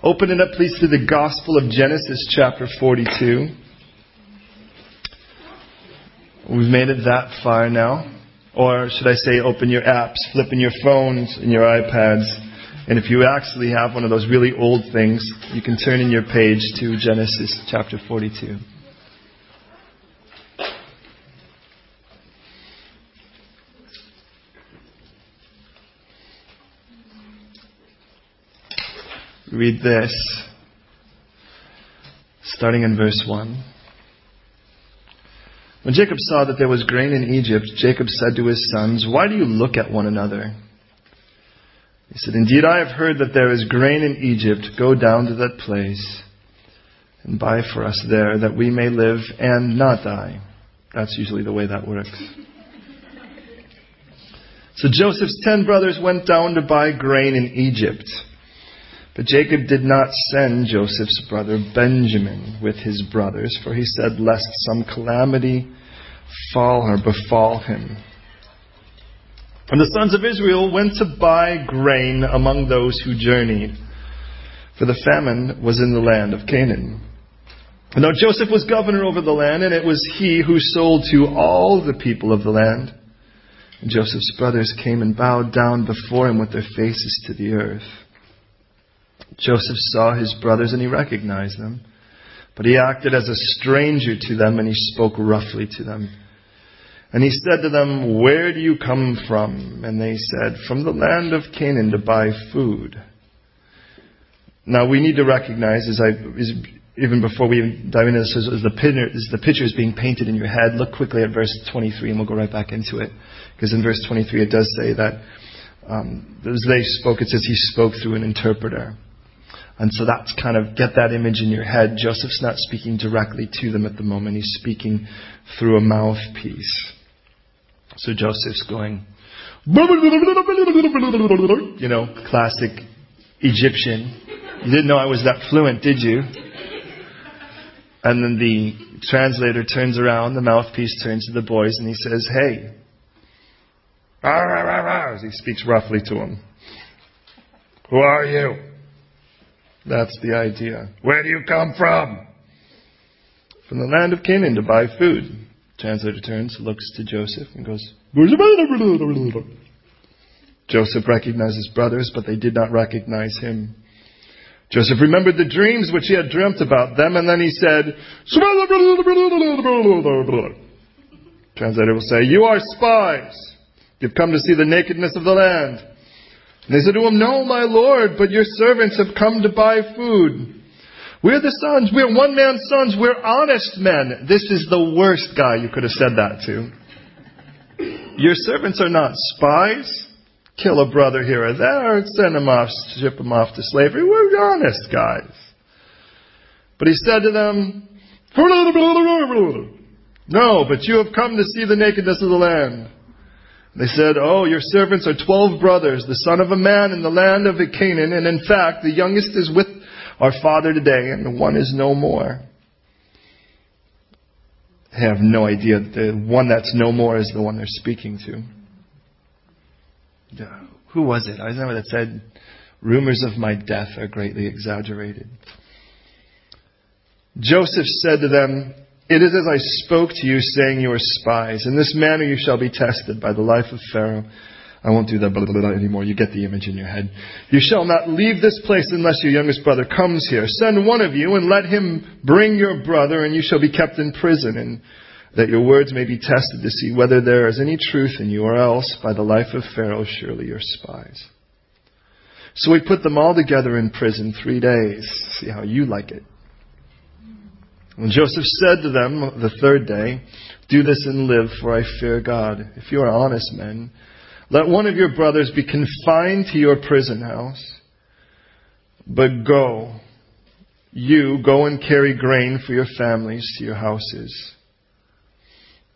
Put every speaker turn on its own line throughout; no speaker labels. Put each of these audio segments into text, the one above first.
Open it up, please, to the Gospel of Genesis, chapter 42. We've made it that far now. Or should I say, open your apps, flip in your phones and your iPads. And if you actually have one of those really old things, you can turn in your page to Genesis chapter 42. Read this, starting in verse 1. When Jacob saw that there was grain in Egypt, Jacob said to his sons, Why do you look at one another? He said, Indeed, I have heard that there is grain in Egypt. Go down to that place and buy for us there, that we may live and not die. That's usually the way that works. So Joseph's ten brothers went down to buy grain in Egypt. But Jacob did not send Joseph's brother Benjamin with his brothers, for he said, Lest some calamity fall or befall him. And the sons of Israel went to buy grain among those who journeyed, for the famine was in the land of Canaan. And now Joseph was governor over the land, and it was he who sold to all the people of the land. And Joseph's brothers came and bowed down before him with their faces to the earth. Joseph saw his brothers and he recognized them. But he acted as a stranger to them and he spoke roughly to them. And he said to them, Where do you come from? And they said, From the land of Canaan to buy food. Now we need to recognize, as I, even before we dive into this, as the, picture, as the picture is being painted in your head, look quickly at verse 23 and we'll go right back into it. Because in verse 23 it does say that um, as they spoke, it says he spoke through an interpreter. And so that's kind of get that image in your head. Joseph's not speaking directly to them at the moment. He's speaking through a mouthpiece. So Joseph's going, you know, classic Egyptian. You didn't know I was that fluent, did you? And then the translator turns around, the mouthpiece turns to the boys, and he says, Hey. As he speaks roughly to them. Who are you? That's the idea. Where do you come from? From the land of Canaan to buy food. Translator turns, looks to Joseph, and goes, Joseph recognized his brothers, but they did not recognize him. Joseph remembered the dreams which he had dreamt about them, and then he said, Translator will say, You are spies. You've come to see the nakedness of the land. And they said to him, No, my Lord, but your servants have come to buy food. We're the sons. We're one man's sons. We're honest men. This is the worst guy you could have said that to. Your servants are not spies. Kill a brother here or there, send him off, ship him off to slavery. We're honest guys. But he said to them, No, but you have come to see the nakedness of the land. They said, Oh, your servants are twelve brothers, the son of a man in the land of Canaan, and in fact, the youngest is with our father today, and the one is no more. They have no idea that the one that's no more is the one they're speaking to. Who was it? I remember that said, Rumors of my death are greatly exaggerated. Joseph said to them, it is as I spoke to you, saying you are spies. In this manner you shall be tested by the life of Pharaoh. I won't do that blah, blah, blah, anymore. You get the image in your head. You shall not leave this place unless your youngest brother comes here. Send one of you and let him bring your brother, and you shall be kept in prison, and that your words may be tested to see whether there is any truth in you, or else by the life of Pharaoh surely you're spies. So we put them all together in prison three days. See how you like it. When Joseph said to them the third day, Do this and live, for I fear God. If you are honest men, let one of your brothers be confined to your prison house. But go, you go and carry grain for your families to your houses.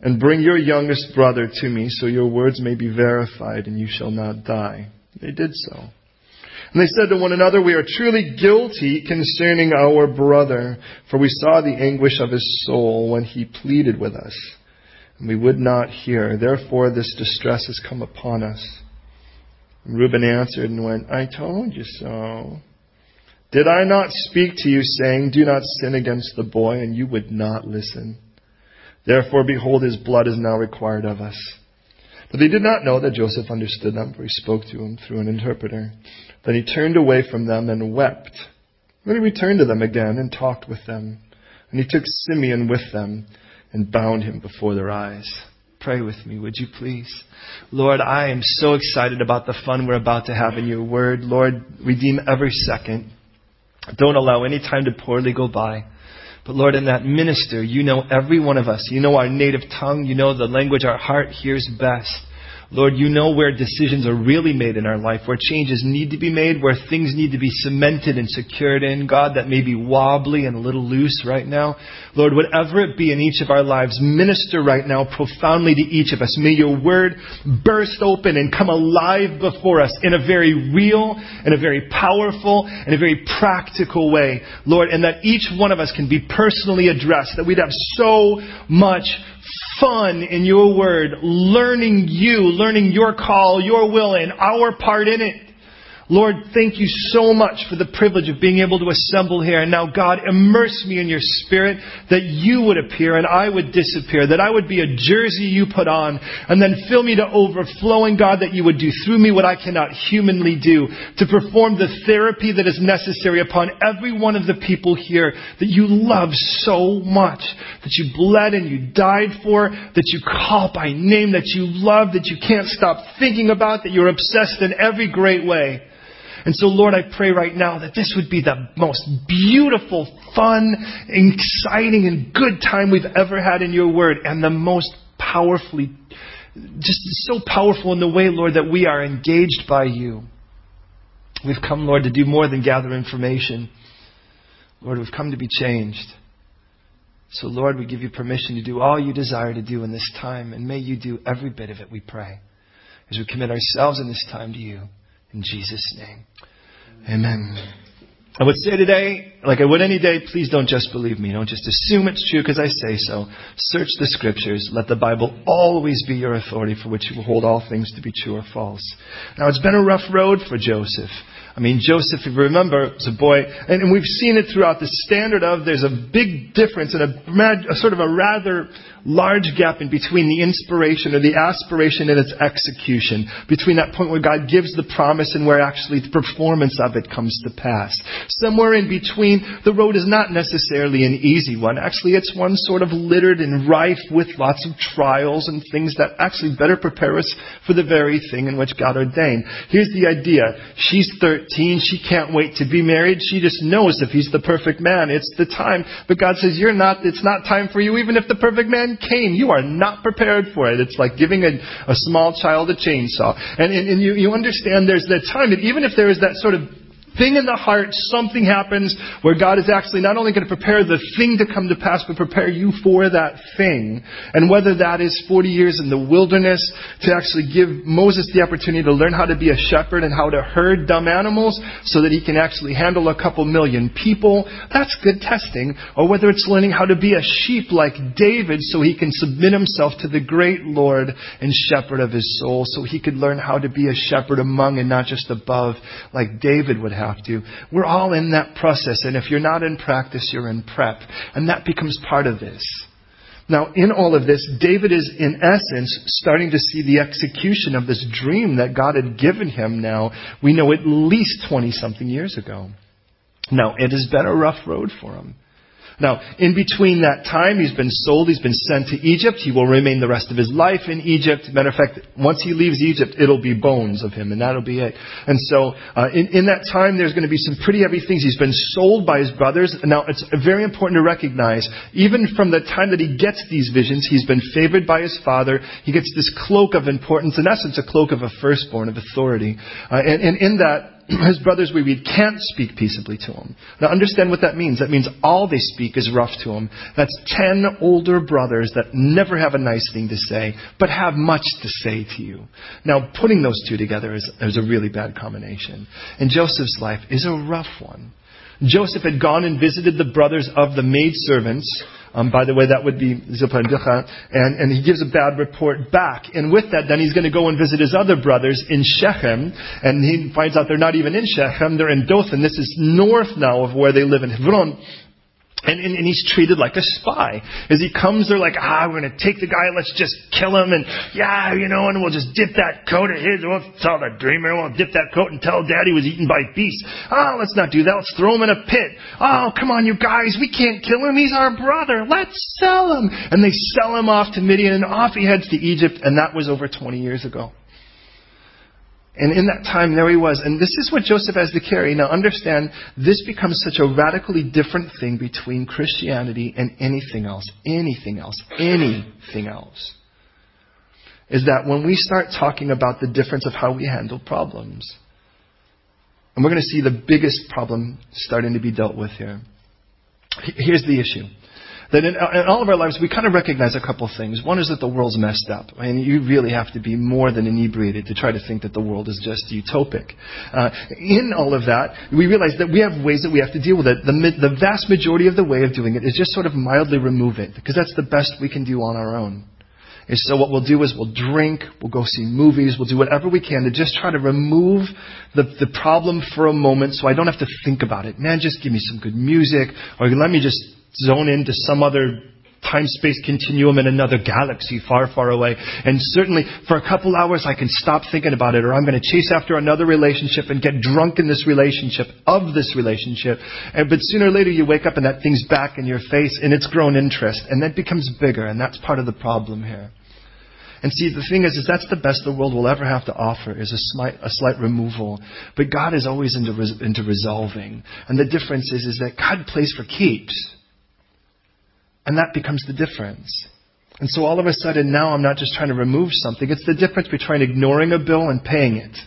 And bring your youngest brother to me, so your words may be verified, and you shall not die. They did so. And they said to one another, We are truly guilty concerning our brother, for we saw the anguish of his soul when he pleaded with us, and we would not hear. Therefore, this distress has come upon us. And Reuben answered and went, I told you so. Did I not speak to you, saying, Do not sin against the boy, and you would not listen? Therefore, behold, his blood is now required of us. But they did not know that Joseph understood them, for he spoke to them through an interpreter. Then he turned away from them and wept. Then he returned to them again and talked with them. And he took Simeon with them and bound him before their eyes. Pray with me, would you please? Lord, I am so excited about the fun we're about to have in your word. Lord, redeem every second. Don't allow any time to poorly go by. But Lord, in that minister, you know every one of us. You know our native tongue. You know the language our heart hears best. Lord, you know where decisions are really made in our life, where changes need to be made, where things need to be cemented and secured in, God, that may be wobbly and a little loose right now. Lord, whatever it be in each of our lives, minister right now profoundly to each of us. May your word burst open and come alive before us in a very real, in a very powerful, in a very practical way, Lord, and that each one of us can be personally addressed, that we'd have so much fun in your word, learning you, learning your call, your will, and our part in it. Lord, thank you so much for the privilege of being able to assemble here. And now, God, immerse me in your spirit that you would appear and I would disappear, that I would be a jersey you put on, and then fill me to overflowing, God, that you would do through me what I cannot humanly do, to perform the therapy that is necessary upon every one of the people here that you love so much, that you bled and you died for, that you call by name, that you love, that you can't stop thinking about, that you're obsessed in every great way. And so, Lord, I pray right now that this would be the most beautiful, fun, exciting, and good time we've ever had in your word, and the most powerfully, just so powerful in the way, Lord, that we are engaged by you. We've come, Lord, to do more than gather information. Lord, we've come to be changed. So, Lord, we give you permission to do all you desire to do in this time, and may you do every bit of it, we pray, as we commit ourselves in this time to you. In Jesus' name. Amen. I would say today, like I would any day, please don't just believe me. Don't just assume it's true because I say so. Search the scriptures. Let the Bible always be your authority for which you will hold all things to be true or false. Now, it's been a rough road for Joseph. I mean, Joseph, if you remember, was a boy, and, and we've seen it throughout the standard of there's a big difference and a, a sort of a rather large gap in between the inspiration or the aspiration and its execution, between that point where God gives the promise and where actually the performance of it comes to pass. Somewhere in between, the road is not necessarily an easy one. Actually, it's one sort of littered and rife with lots of trials and things that actually better prepare us for the very thing in which God ordained. Here's the idea. She's 13. She can't wait to be married. She just knows if he's the perfect man, it's the time. But God says, you're not, it's not time for you even if the perfect man came, you are not prepared for it. It's like giving a, a small child a chainsaw. And, and, and you, you understand there's that time that even if there is that sort of thing in the heart, something happens where God is actually not only going to prepare the thing to come to pass, but prepare you for that thing. And whether that is 40 years in the wilderness to actually give Moses the opportunity to learn how to be a shepherd and how to herd dumb animals so that he can actually handle a couple million people, that's good testing. Or whether it's learning how to be a sheep like David so he can submit himself to the great Lord and shepherd of his soul so he could learn how to be a shepherd among and not just above like David would have have to. We're all in that process, and if you're not in practice, you're in prep. And that becomes part of this. Now, in all of this, David is, in essence, starting to see the execution of this dream that God had given him now, we know at least 20 something years ago. Now, it has been a rough road for him. Now, in between that time, he's been sold, he's been sent to Egypt. He will remain the rest of his life in Egypt. Matter of fact, once he leaves Egypt, it'll be bones of him, and that'll be it. And so, uh, in, in that time, there's going to be some pretty heavy things. He's been sold by his brothers. Now, it's very important to recognize, even from the time that he gets these visions, he's been favored by his father. He gets this cloak of importance, in essence, a cloak of a firstborn, of authority. Uh, and, and in that, his brothers we read can't speak peaceably to him. Now understand what that means. That means all they speak is rough to him. That's ten older brothers that never have a nice thing to say, but have much to say to you. Now putting those two together is, is a really bad combination. And Joseph's life is a rough one. Joseph had gone and visited the brothers of the maidservants. Um, by the way, that would be Zilpah and Bilhah. And, and he gives a bad report back. And with that, then he's going to go and visit his other brothers in Shechem. And he finds out they're not even in Shechem, they're in Dothan. This is north now of where they live in Hebron. And, and, and, he's treated like a spy. As he comes, they're like, ah, we're going to take the guy, let's just kill him, and yeah, you know, and we'll just dip that coat of his, we'll tell the dreamer, we'll dip that coat and tell daddy was eaten by beasts. Ah, let's not do that, let's throw him in a pit. Oh, come on, you guys, we can't kill him, he's our brother, let's sell him. And they sell him off to Midian, and off he heads to Egypt, and that was over 20 years ago. And in that time, there he was. And this is what Joseph has to carry. Now understand, this becomes such a radically different thing between Christianity and anything else. Anything else. Anything else. Is that when we start talking about the difference of how we handle problems, and we're going to see the biggest problem starting to be dealt with here. Here's the issue that in, in, all of our lives we kind of recognize a couple of things. One is that the world's messed up. Mean, you really have to be more than inebriated to try to think that the world is just utopic. Uh, in all of that, we realize that we have ways that we have to deal with it. The, the vast majority of the way of doing it is just sort of mildly remove it, because that's the best we can do on our own. And so what we'll do is we'll drink, we'll go see movies, we'll do whatever we can to just try to remove the, the problem for a moment so I don't have to think about it. Man, just give me some good music, or let me just zone into some other time space continuum in another galaxy far, far away. And certainly for a couple hours I can stop thinking about it or I'm going to chase after another relationship and get drunk in this relationship, of this relationship. And, but sooner or later you wake up and that thing's back in your face and it's grown interest and that becomes bigger and that's part of the problem here. And see, the thing is, is that's the best the world will ever have to offer is a slight, a slight removal. But God is always into, into resolving. And the difference is, is that God plays for keeps. And that becomes the difference. And so all of a sudden now I'm not just trying to remove something. It's the difference between ignoring a bill and paying it.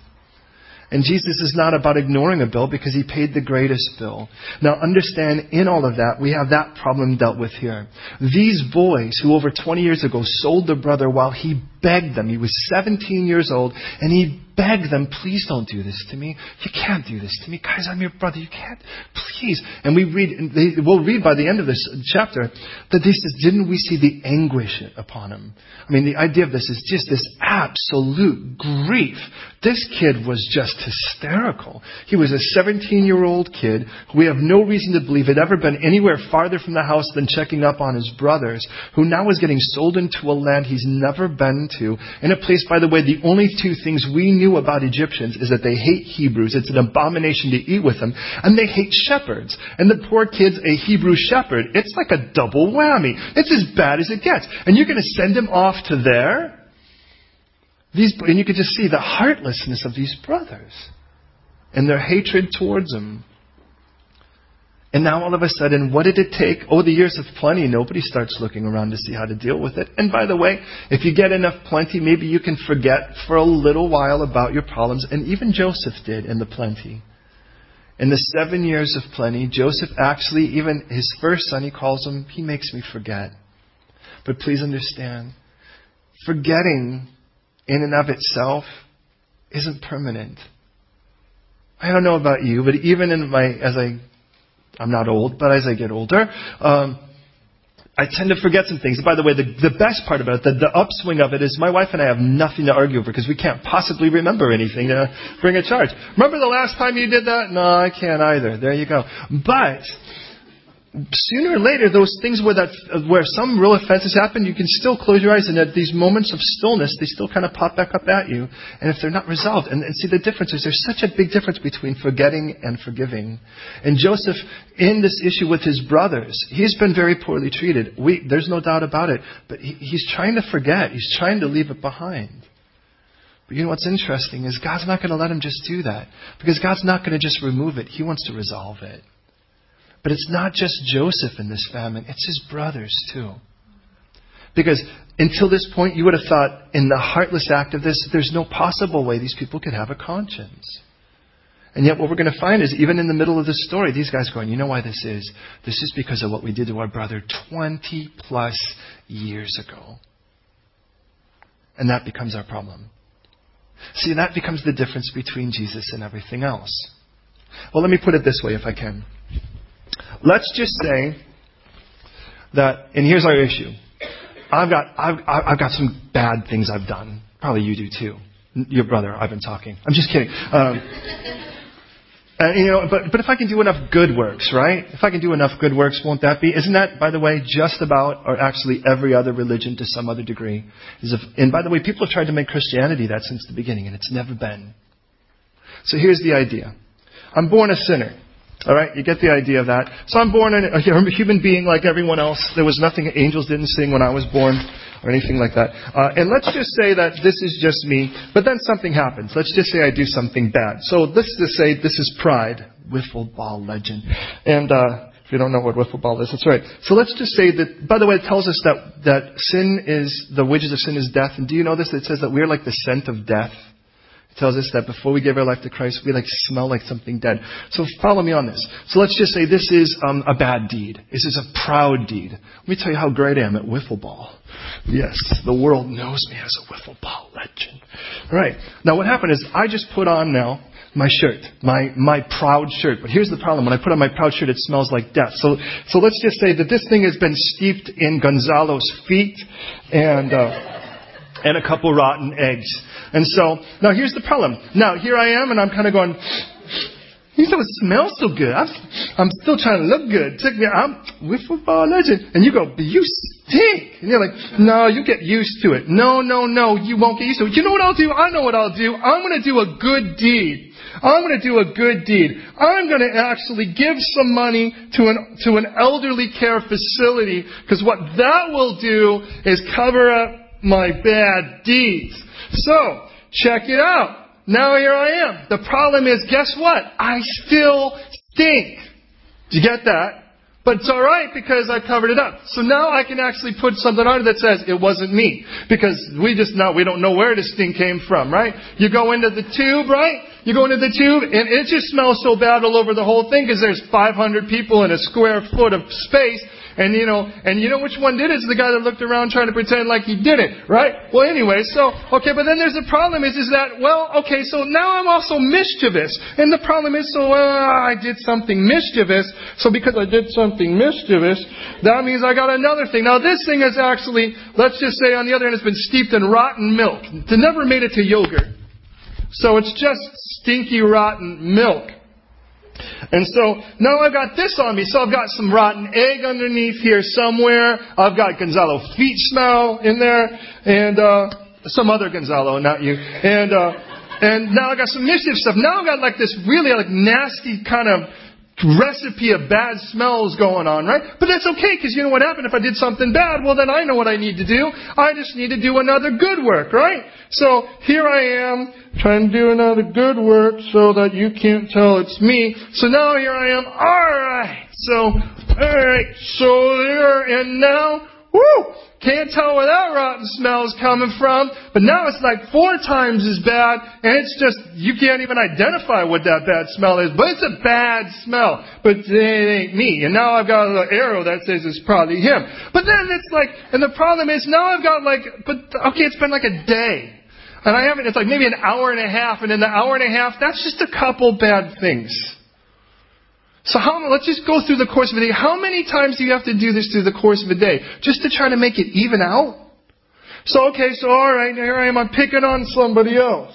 And Jesus is not about ignoring a bill because he paid the greatest bill. Now understand, in all of that, we have that problem dealt with here. These boys who over 20 years ago sold their brother while he begged them, he was 17 years old, and he begged them, please don't do this to me. You can't do this to me. Guys, I'm your brother. You can't. Please. And we read, they, we'll read by the end of this chapter that he says, didn't we see the anguish upon him? I mean, the idea of this is just this absolute grief. This kid was just hysterical. He was a 17 year old kid who we have no reason to believe had ever been anywhere farther from the house than checking up on his brothers, who now is getting sold into a land he's never been to, in a place, by the way, the only two things we knew about Egyptians is that they hate Hebrews. It's an abomination to eat with them. And they hate shepherds. And the poor kid's a Hebrew shepherd. It's like a double whammy. It's as bad as it gets. And you're going to send him off to there? These, and you can just see the heartlessness of these brothers and their hatred towards him. And now all of a sudden, what did it take? Oh, the years of plenty. Nobody starts looking around to see how to deal with it. And by the way, if you get enough plenty, maybe you can forget for a little while about your problems. And even Joseph did in the plenty. In the seven years of plenty, Joseph actually, even his first son, he calls him, he makes me forget. But please understand, forgetting in and of itself isn't permanent. I don't know about you, but even in my, as I I'm not old, but as I get older, um, I tend to forget some things. By the way, the, the best part about it, the, the upswing of it, is my wife and I have nothing to argue over because we can't possibly remember anything to bring a charge. Remember the last time you did that? No, I can't either. There you go. But sooner or later, those things where that where some real offenses happen, you can still close your eyes, and at these moments of stillness, they still kind of pop back up at you. And if they're not resolved, and, and see the difference is there's such a big difference between forgetting and forgiving. And Joseph, in this issue with his brothers, he's been very poorly treated. We, there's no doubt about it. But he, he's trying to forget. He's trying to leave it behind. But you know what's interesting is God's not going to let him just do that because God's not going to just remove it. He wants to resolve it. But it's not just Joseph in this famine, it's his brothers too. Because until this point, you would have thought, in the heartless act of this, there's no possible way these people could have a conscience. And yet, what we're going to find is, even in the middle of the story, these guys going, you know why this is? This is because of what we did to our brother 20 plus years ago. And that becomes our problem. See, that becomes the difference between Jesus and everything else. Well, let me put it this way if I can. Let's just say that, and here's our issue. I've got, I've, I've got some bad things I've done. Probably you do too. Your brother, I've been talking. I'm just kidding. Um, and, you know, but, but if I can do enough good works, right? If I can do enough good works, won't that be? Isn't that, by the way, just about, or actually every other religion to some other degree? Is if, and by the way, people have tried to make Christianity that since the beginning, and it's never been. So here's the idea. I'm born a sinner. All right, you get the idea of that. So I'm born a human being like everyone else. There was nothing angels didn't sing when I was born or anything like that. Uh, and let's just say that this is just me, but then something happens. Let's just say I do something bad. So let's just say this is pride, wiffle ball legend. And uh, if you don't know what wiffle ball is, that's right. So let's just say that, by the way, it tells us that, that sin is, the wages of sin is death. And do you know this? It says that we're like the scent of death tells us that before we give our life to Christ, we like smell like something dead. So follow me on this. So let's just say this is um, a bad deed. This is a proud deed. Let me tell you how great I am at wiffle ball. Yes, the world knows me as a wiffle ball legend. All right. Now what happened is I just put on now my shirt, my my proud shirt. But here's the problem: when I put on my proud shirt, it smells like death. So so let's just say that this thing has been steeped in Gonzalo's feet and. Uh, and a couple rotten eggs. And so, now here's the problem. Now, here I am, and I'm kind of going, you know, it smells so good. I'm, I'm still trying to look good. Took me, I'm wiffle ball legend. And you go, but you stink. And you're like, no, you get used to it. No, no, no, you won't get used to it. You know what I'll do? I know what I'll do. I'm going to do a good deed. I'm going to do a good deed. I'm going to actually give some money to an, to an elderly care facility because what that will do is cover up my bad deeds. So, check it out. Now here I am. The problem is, guess what? I still stink. Do you get that? But it's alright because I covered it up. So now I can actually put something on it that says it wasn't me. Because we just now, we don't know where this stink came from, right? You go into the tube, right? You go into the tube and it just smells so bad all over the whole thing because there's 500 people in a square foot of space and you know, and you know which one did it? It's the guy that looked around trying to pretend like he did it, right? Well, anyway, so, okay, but then there's the problem is, is that, well, okay, so now I'm also mischievous. And the problem is, so, I did something mischievous. So because I did something mischievous, that means I got another thing. Now this thing is actually, let's just say on the other hand, it's been steeped in rotten milk. It never made it to yogurt. So it's just stinky rotten milk. And so now I've got this on me. So I've got some rotten egg underneath here somewhere. I've got Gonzalo feet smell in there, and uh, some other Gonzalo, not you. And uh, and now I got some mischief stuff. Now I've got like this really like nasty kind of recipe of bad smells going on, right? But that's okay because you know what happened if I did something bad? Well, then I know what I need to do. I just need to do another good work, right? So here I am trying to do another good work so that you can't tell it's me. So now here I am. All right. So, all right. So there and now, whoo! Can't tell where that rotten smell is coming from, but now it's like four times as bad, and it's just, you can't even identify what that bad smell is, but it's a bad smell. But it ain't me. And now I've got a little arrow that says it's probably him. But then it's like, and the problem is now I've got like, but okay, it's been like a day. And I haven't, it's like maybe an hour and a half, and in the hour and a half, that's just a couple bad things. So how, let's just go through the course of a day. How many times do you have to do this through the course of a day? Just to try to make it even out? So, okay, so alright, here I am, I'm picking on somebody else.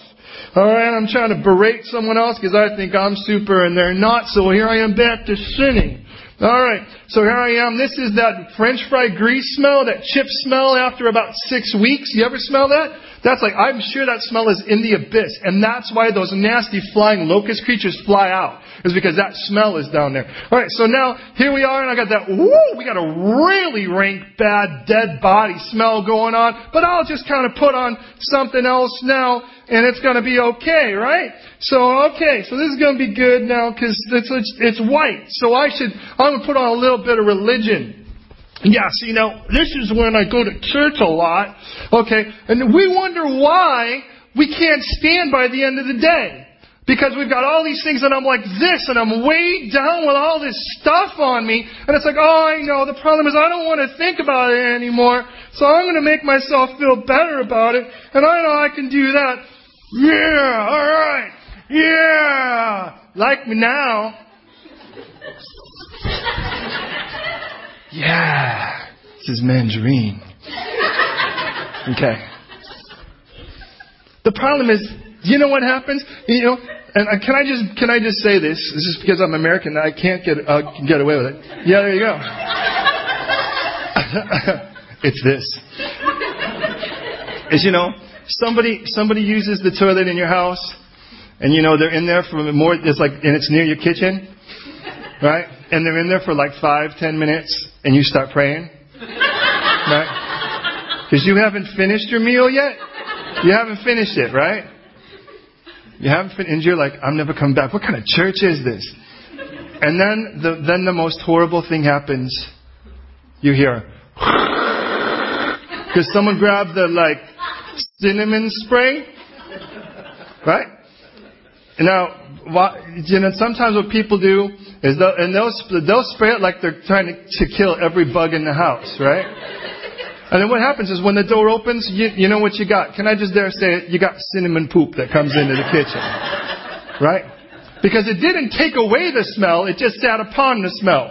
Alright, I'm trying to berate someone else because I think I'm super and they're not, so here I am back to sinning. Alright, so here I am. This is that french fry grease smell, that chip smell after about six weeks. You ever smell that? That's like, I'm sure that smell is in the abyss. And that's why those nasty flying locust creatures fly out is because that smell is down there. All right, so now here we are, and I got that. Woo! We got a really rank, bad, dead body smell going on. But I'll just kind of put on something else now, and it's to be okay, right? So okay, so this is to be good now because it's, it's it's white. So I should I'm to put on a little bit of religion. Yeah, see now, this is when I go to church a lot. Okay, and we wonder why we can't stand by the end of the day. Because we've got all these things and I'm like this and I'm weighed down with all this stuff on me. And it's like, oh, I know. The problem is I don't want to think about it anymore. So I'm going to make myself feel better about it. And I know I can do that. Yeah, alright. Yeah. Like me now. Yeah. This is mandarin. Okay. The problem is, you know what happens? You know, and can I just can I just say this? This is because I'm American. I can't get uh, get away with it. Yeah, there you go. it's this. Is you know somebody somebody uses the toilet in your house, and you know they're in there for more. It's like and it's near your kitchen, right? And they're in there for like five ten minutes, and you start praying, right? Because you haven't finished your meal yet. You haven't finished it, right? You haven't finished, and you're like, I'm never coming back. What kind of church is this? And then the, then the most horrible thing happens. You hear, because someone grabbed the like cinnamon spray, right? Now, you know, sometimes what people do is they'll, and they'll, they'll spray it like they're trying to, to kill every bug in the house, right? And then what happens is when the door opens, you, you know what you got. Can I just dare say it? You got cinnamon poop that comes into the kitchen. Right? Because it didn't take away the smell, it just sat upon the smell.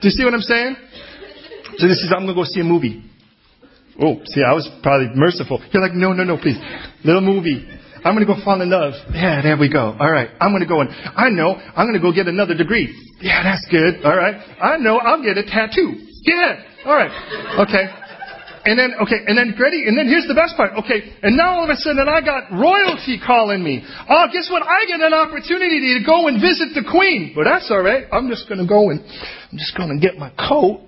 Do you see what I'm saying? So this is, I'm going to go see a movie. Oh, see, I was probably merciful. You're like, no, no, no, please. Little movie. I'm going to go fall in love. Yeah, there we go. All right. I'm going to go and I know I'm going to go get another degree. Yeah, that's good. All right. I know I'll get a tattoo. Yeah. All right. Okay. And then, okay, and then ready, and then here's the best part. Okay, and now all of a sudden I got royalty calling me. Oh, guess what? I get an opportunity to go and visit the queen. But that's all right. I'm just to go and I'm just to get my coat,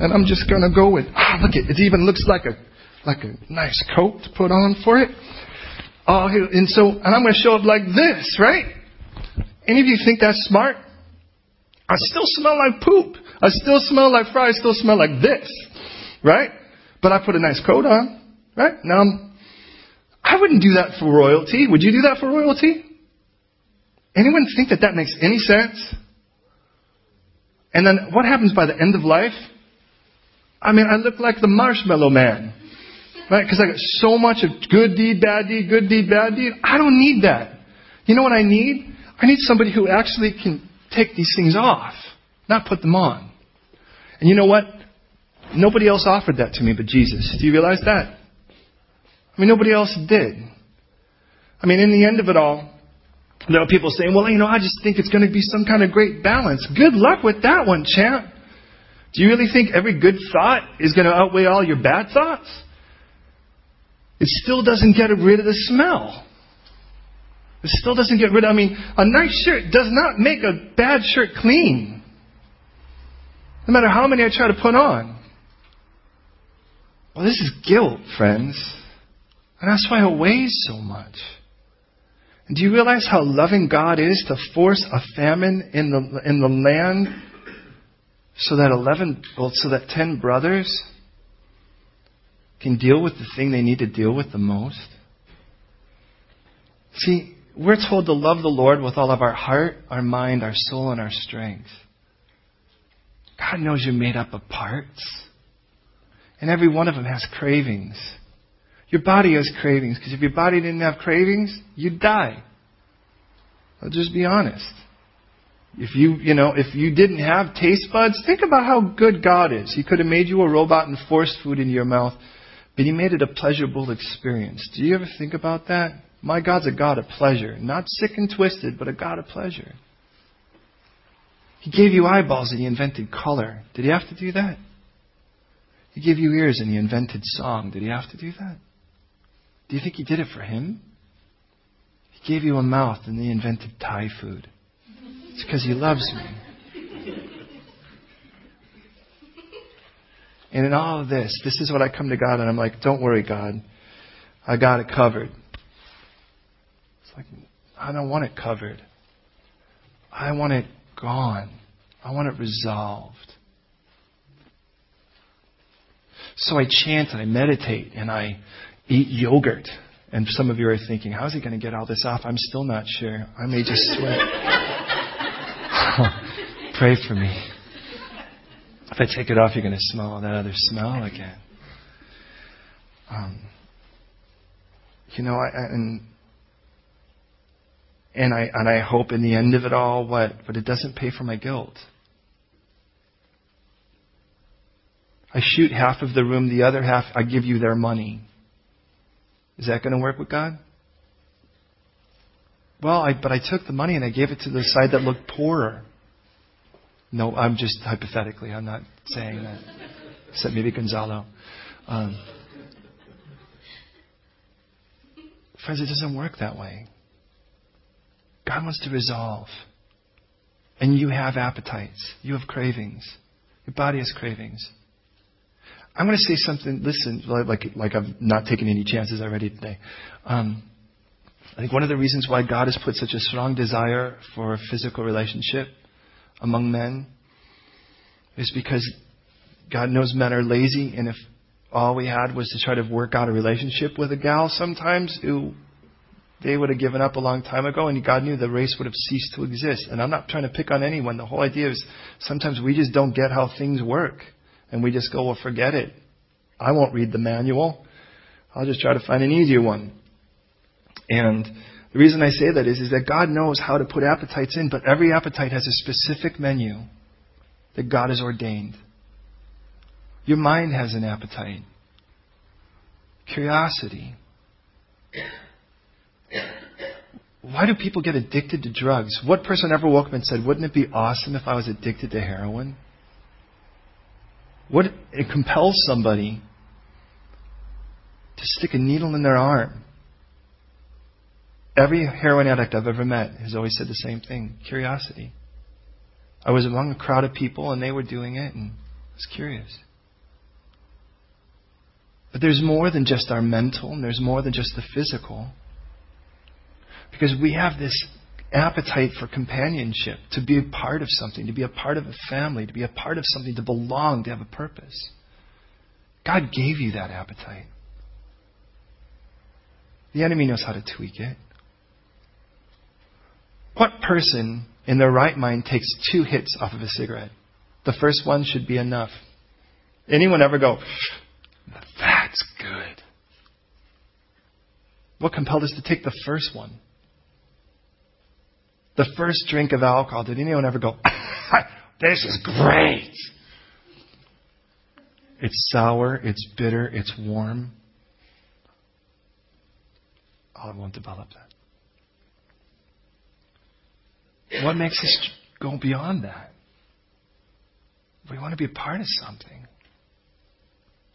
and I'm just to go and ah, look it. It even looks like a like a nice coat to put on for it. Oh, and so and I'm going to show up like this, right? Any of you think that's smart? I still smell like poop. I still smell like fries. I still smell like this. Right? But I put a nice coat on. Right? Now I'm, I wouldn't do that for royalty. Would you do that for royalty? Anyone think that that makes any sense? And then what happens by the end of life? I mean, I look like the marshmallow man. Right? Because I got so much of good deed, bad deed, good deed, bad deed. I don't need that. You know what I need? I need somebody who actually can take these things off, not put them on. And you know what? Nobody else offered that to me but Jesus. Do you realize that? I mean, nobody else did. I mean, in the end of it all, there are people saying, well, you know, I just think it's going to be some kind of great balance. Good luck with that one, champ. Do you really think every good thought is going to outweigh all your bad thoughts? It still doesn't get rid of the smell. It still doesn't get rid of, I mean, a nice shirt does not make a bad shirt clean. No matter how many I try to put on. Well, this is guilt, friends. And that's why it weighs so much. And do you realize how loving God is to force a famine in the, in the land so that 11, well, so that 10 brothers can deal with the thing they need to deal with the most? See, we're told to love the Lord with all of our heart, our mind, our soul, and our strength. God knows you're made up of parts. And every one of them has cravings. Your body has cravings, because if your body didn't have cravings, you'd die. I'll just be honest. If you, you know, if you didn't have taste buds, think about how good God is. He could have made you a robot and forced food into your mouth, but He made it a pleasurable experience. Do you ever think about that? My God's a God of pleasure. Not sick and twisted, but a God of pleasure. He gave you eyeballs and he invented color. Did he have to do that? He gave you ears and he invented song. Did he have to do that? Do you think he did it for him? He gave you a mouth and he invented Thai food. It's because he loves me. And in all of this, this is what I come to God and I'm like, don't worry, God. I got it covered. It's like, I don't want it covered. I want it gone. I want it resolved. So I chant and I meditate and I eat yogurt. And some of you are thinking, how's he going to get all this off? I'm still not sure. I may just sweat. Pray for me. If I take it off, you're going to smell that other smell again. Um, you know, I, and And I, and I hope in the end of it all, what? But it doesn't pay for my guilt. I shoot half of the room, the other half, I give you their money. Is that going to work with God? Well, I, but I took the money and I gave it to the side that looked poorer. No, I'm just hypothetically. I'm not saying that. Except maybe Gonzalo. Um, friends, it doesn't work that way. God wants to resolve. And you have appetites. You have cravings. Your body has cravings. I'm going to say something. Listen, like like I've not taken any chances already today. Um, I think one of the reasons why God has put such a strong desire for a physical relationship among men is because God knows men are lazy, and if all we had was to try to work out a relationship with a gal, sometimes it, they would have given up a long time ago, and God knew the race would have ceased to exist. And I'm not trying to pick on anyone. The whole idea is sometimes we just don't get how things work. And we just go, well, forget it. I won't read the manual. I'll just try to find an easier one. And the reason I say that is, is that God knows how to put appetites in, but every appetite has a specific menu that God has ordained. Your mind has an appetite. Curiosity. Why do people get addicted to drugs? What person ever woke up and said, Wouldn't it be awesome if I was addicted to heroin? What it compels somebody to stick a needle in their arm. Every heroin addict I've ever met has always said the same thing curiosity. I was among a crowd of people and they were doing it and I was curious. But there's more than just our mental and there's more than just the physical. Because we have this appetite for companionship, to be a part of something, to be a part of a family, to be a part of something, to belong, to have a purpose. God gave you that appetite. The enemy knows how to tweak it. What person in their right mind takes two hits off of a cigarette? The first one should be enough. Anyone ever go, that's good? What compelled us to take the first one? The first drink of alcohol, did anyone ever go, this is great? It's sour, it's bitter, it's warm. I won't develop that. What makes us go beyond that? We want to be a part of something.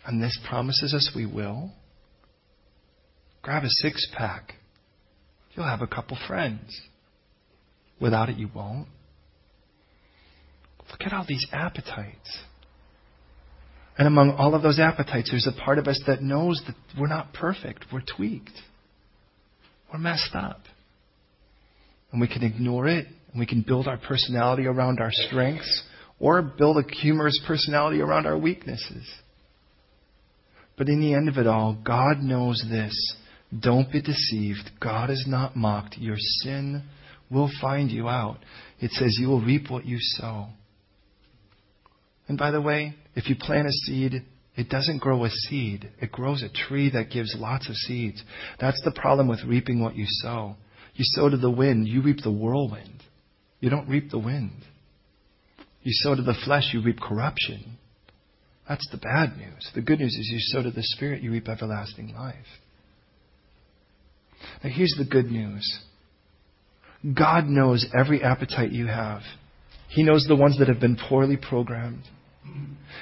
And this promises us we will. Grab a six pack. You'll have a couple friends. Without it, you won't. Look at all these appetites. And among all of those appetites, there's a part of us that knows that we're not perfect. We're tweaked. We're messed up. And we can ignore it, and we can build our personality around our strengths, or build a humorous personality around our weaknesses. But in the end of it all, God knows this. Don't be deceived. God is not mocked. Your sin will find you out. It says you will reap what you sow. And by the way, if you plant a seed, it doesn't grow a seed. It grows a tree that gives lots of seeds. That's the problem with reaping what you sow. You sow to the wind, you reap the whirlwind. You don't reap the wind. You sow to the flesh, you reap corruption. That's the bad news. The good news is you sow to the Spirit, you reap everlasting life. Now here's the good news. God knows every appetite you have. He knows the ones that have been poorly programmed.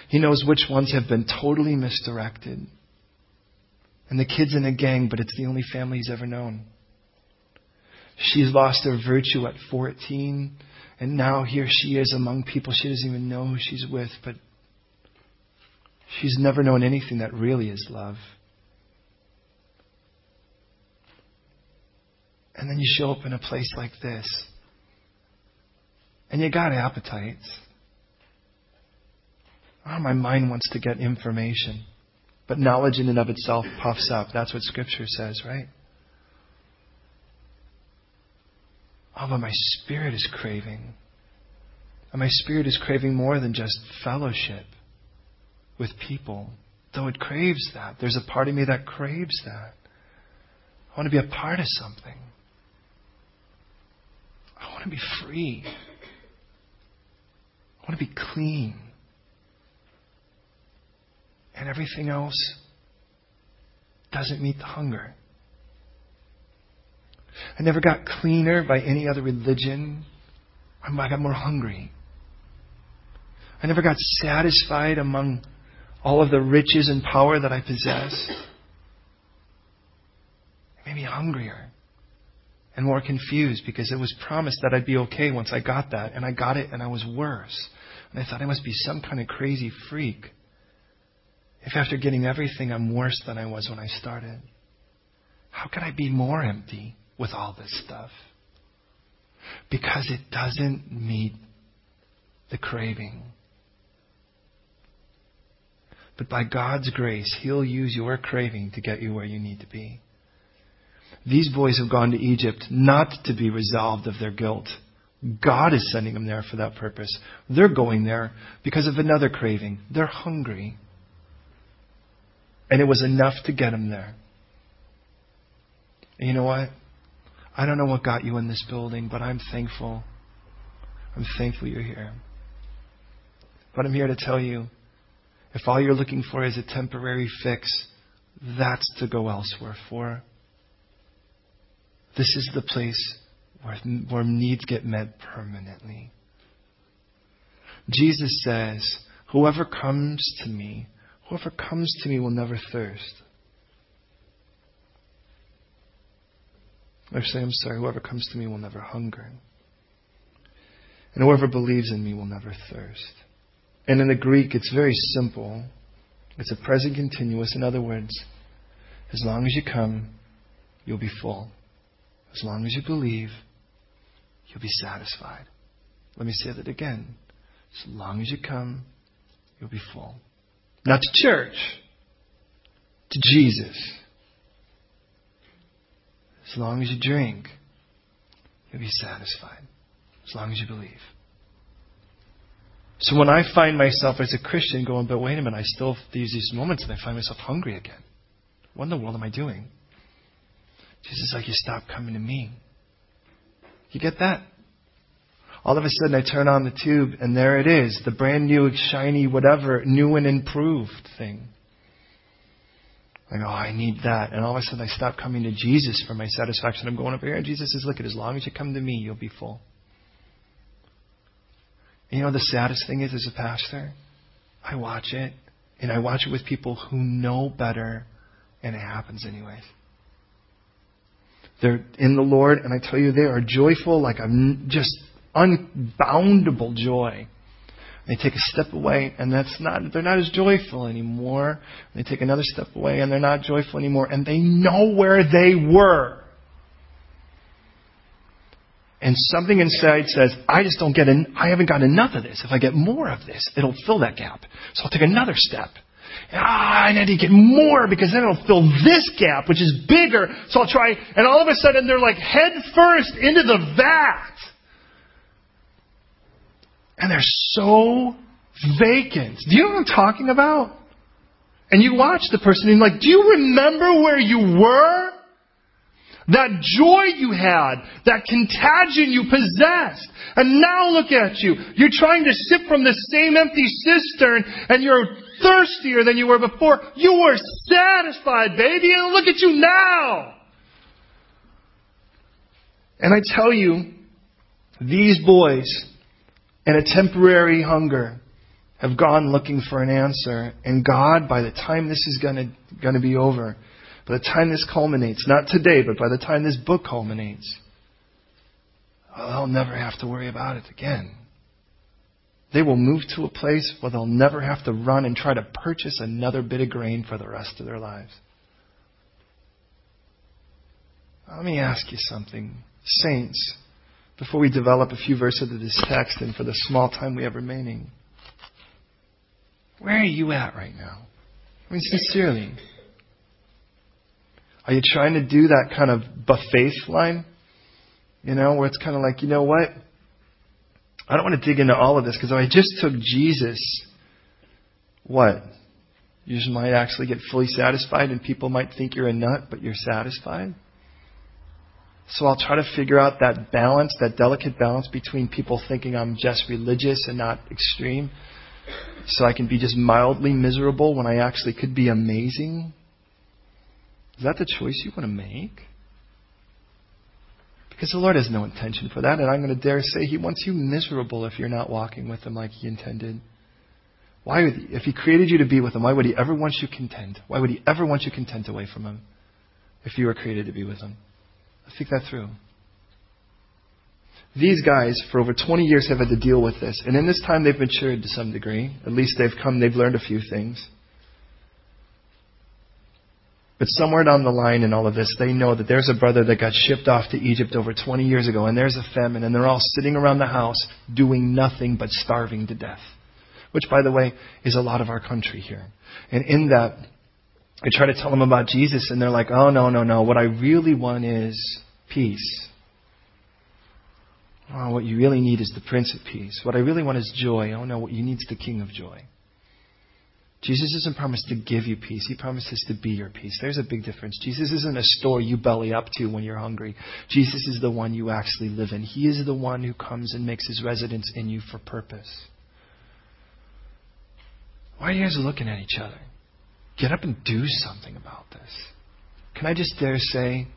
He knows which ones have been totally misdirected. And the kid's in a gang, but it's the only family he's ever known. She's lost her virtue at 14, and now here she is among people she doesn't even know who she's with, but she's never known anything that really is love. And then you show up in a place like this. And you got appetites. Oh, my mind wants to get information. But knowledge in and of itself puffs up. That's what Scripture says, right? Oh, but my spirit is craving. And my spirit is craving more than just fellowship with people. Though it craves that. There's a part of me that craves that. I want to be a part of something. I want to be free. I want to be clean. And everything else doesn't meet the hunger. I never got cleaner by any other religion. I got more hungry. I never got satisfied among all of the riches and power that I possess. It made me hungrier and more confused because it was promised that I'd be okay once I got that, and I got it and I was worse. And I thought I must be some kind of crazy freak if after getting everything I'm worse than I was when I started. How could I be more empty with all this stuff? Because it doesn't meet the craving. But by God's grace, He'll use your craving to get you where you need to be. These boys have gone to Egypt not to be resolved of their guilt. God is sending them there for that purpose. They're going there because of another craving. They're hungry. And it was enough to get them there. And you know what? I don't know what got you in this building, but I'm thankful. I'm thankful you're here. But I'm here to tell you if all you're looking for is a temporary fix, that's to go elsewhere for. This is the place where, where needs get met permanently. Jesus says, Whoever comes to me, whoever comes to me will never thirst. Or say, I'm sorry, whoever comes to me will never hunger. And whoever believes in me will never thirst. And in the Greek, it's very simple. It's a present continuous. In other words, as long as you come, you'll be full. As long as you believe, you'll be satisfied. Let me say that again. As long as you come, you'll be full. Not to church, to Jesus. As long as you drink, you'll be satisfied. As long as you believe. So when I find myself as a Christian going, but wait a minute, I still these these moments and I find myself hungry again. What in the world am I doing? Jesus is like, you stop coming to me. You get that? All of a sudden I turn on the tube and there it is, the brand new, shiny, whatever, new and improved thing. I go, oh, I need that. And all of a sudden I stop coming to Jesus for my satisfaction. I'm going up here and Jesus says, look, as long as you come to me, you'll be full. You know the saddest thing is as a pastor? I watch it and I watch it with people who know better and it happens anyways. They're in the Lord, and I tell you, they are joyful like a just unboundable joy. They take a step away, and that's not, they're not as joyful anymore. They take another step away, and they're not joyful anymore, and they know where they were. And something inside says, I just don't get, en- I haven't got enough of this. If I get more of this, it'll fill that gap. So I'll take another step. Ah, I need to get more because then it'll fill this gap, which is bigger. So I'll try, and all of a sudden they're like head first into the vat. And they're so vacant. Do you know what I'm talking about? And you watch the person and you're like, do you remember where you were? That joy you had, that contagion you possessed. And now look at you. You're trying to sip from the same empty cistern and you're thirstier than you were before. You were satisfied, baby, and look at you now. And I tell you, these boys, in a temporary hunger, have gone looking for an answer. And God, by the time this is going to be over, by the time this culminates, not today, but by the time this book culminates, they'll never have to worry about it again. They will move to a place where they'll never have to run and try to purchase another bit of grain for the rest of their lives. Let me ask you something. Saints, before we develop a few verses of this text and for the small time we have remaining, where are you at right now? I mean, sincerely. Are you trying to do that kind of buffet line? You know, where it's kind of like, you know what? I don't want to dig into all of this because if I just took Jesus, what? You just might actually get fully satisfied and people might think you're a nut, but you're satisfied? So I'll try to figure out that balance, that delicate balance between people thinking I'm just religious and not extreme. So I can be just mildly miserable when I actually could be amazing. Is that the choice you want to make? Because the Lord has no intention for that, and I'm going to dare say He wants you miserable if you're not walking with Him like He intended. Why would he, if He created you to be with Him, why would He ever want you content? Why would He ever want you content away from Him if you were created to be with Him? Think that through. These guys, for over 20 years, have had to deal with this. And in this time, they've matured to some degree. At least they've come, they've learned a few things. But somewhere down the line in all of this, they know that there's a brother that got shipped off to Egypt over 20 years ago, and there's a famine, and they're all sitting around the house doing nothing but starving to death. Which, by the way, is a lot of our country here. And in that, I try to tell them about Jesus, and they're like, oh, no, no, no. What I really want is peace. Oh, what you really need is the Prince of Peace. What I really want is joy. Oh, no, what you need is the King of Joy. Jesus doesn't promise to give you peace. He promises to be your peace. There's a big difference. Jesus isn't a store you belly up to when you're hungry. Jesus is the one you actually live in. He is the one who comes and makes his residence in you for purpose. Why are you guys looking at each other? Get up and do something about this. Can I just dare say,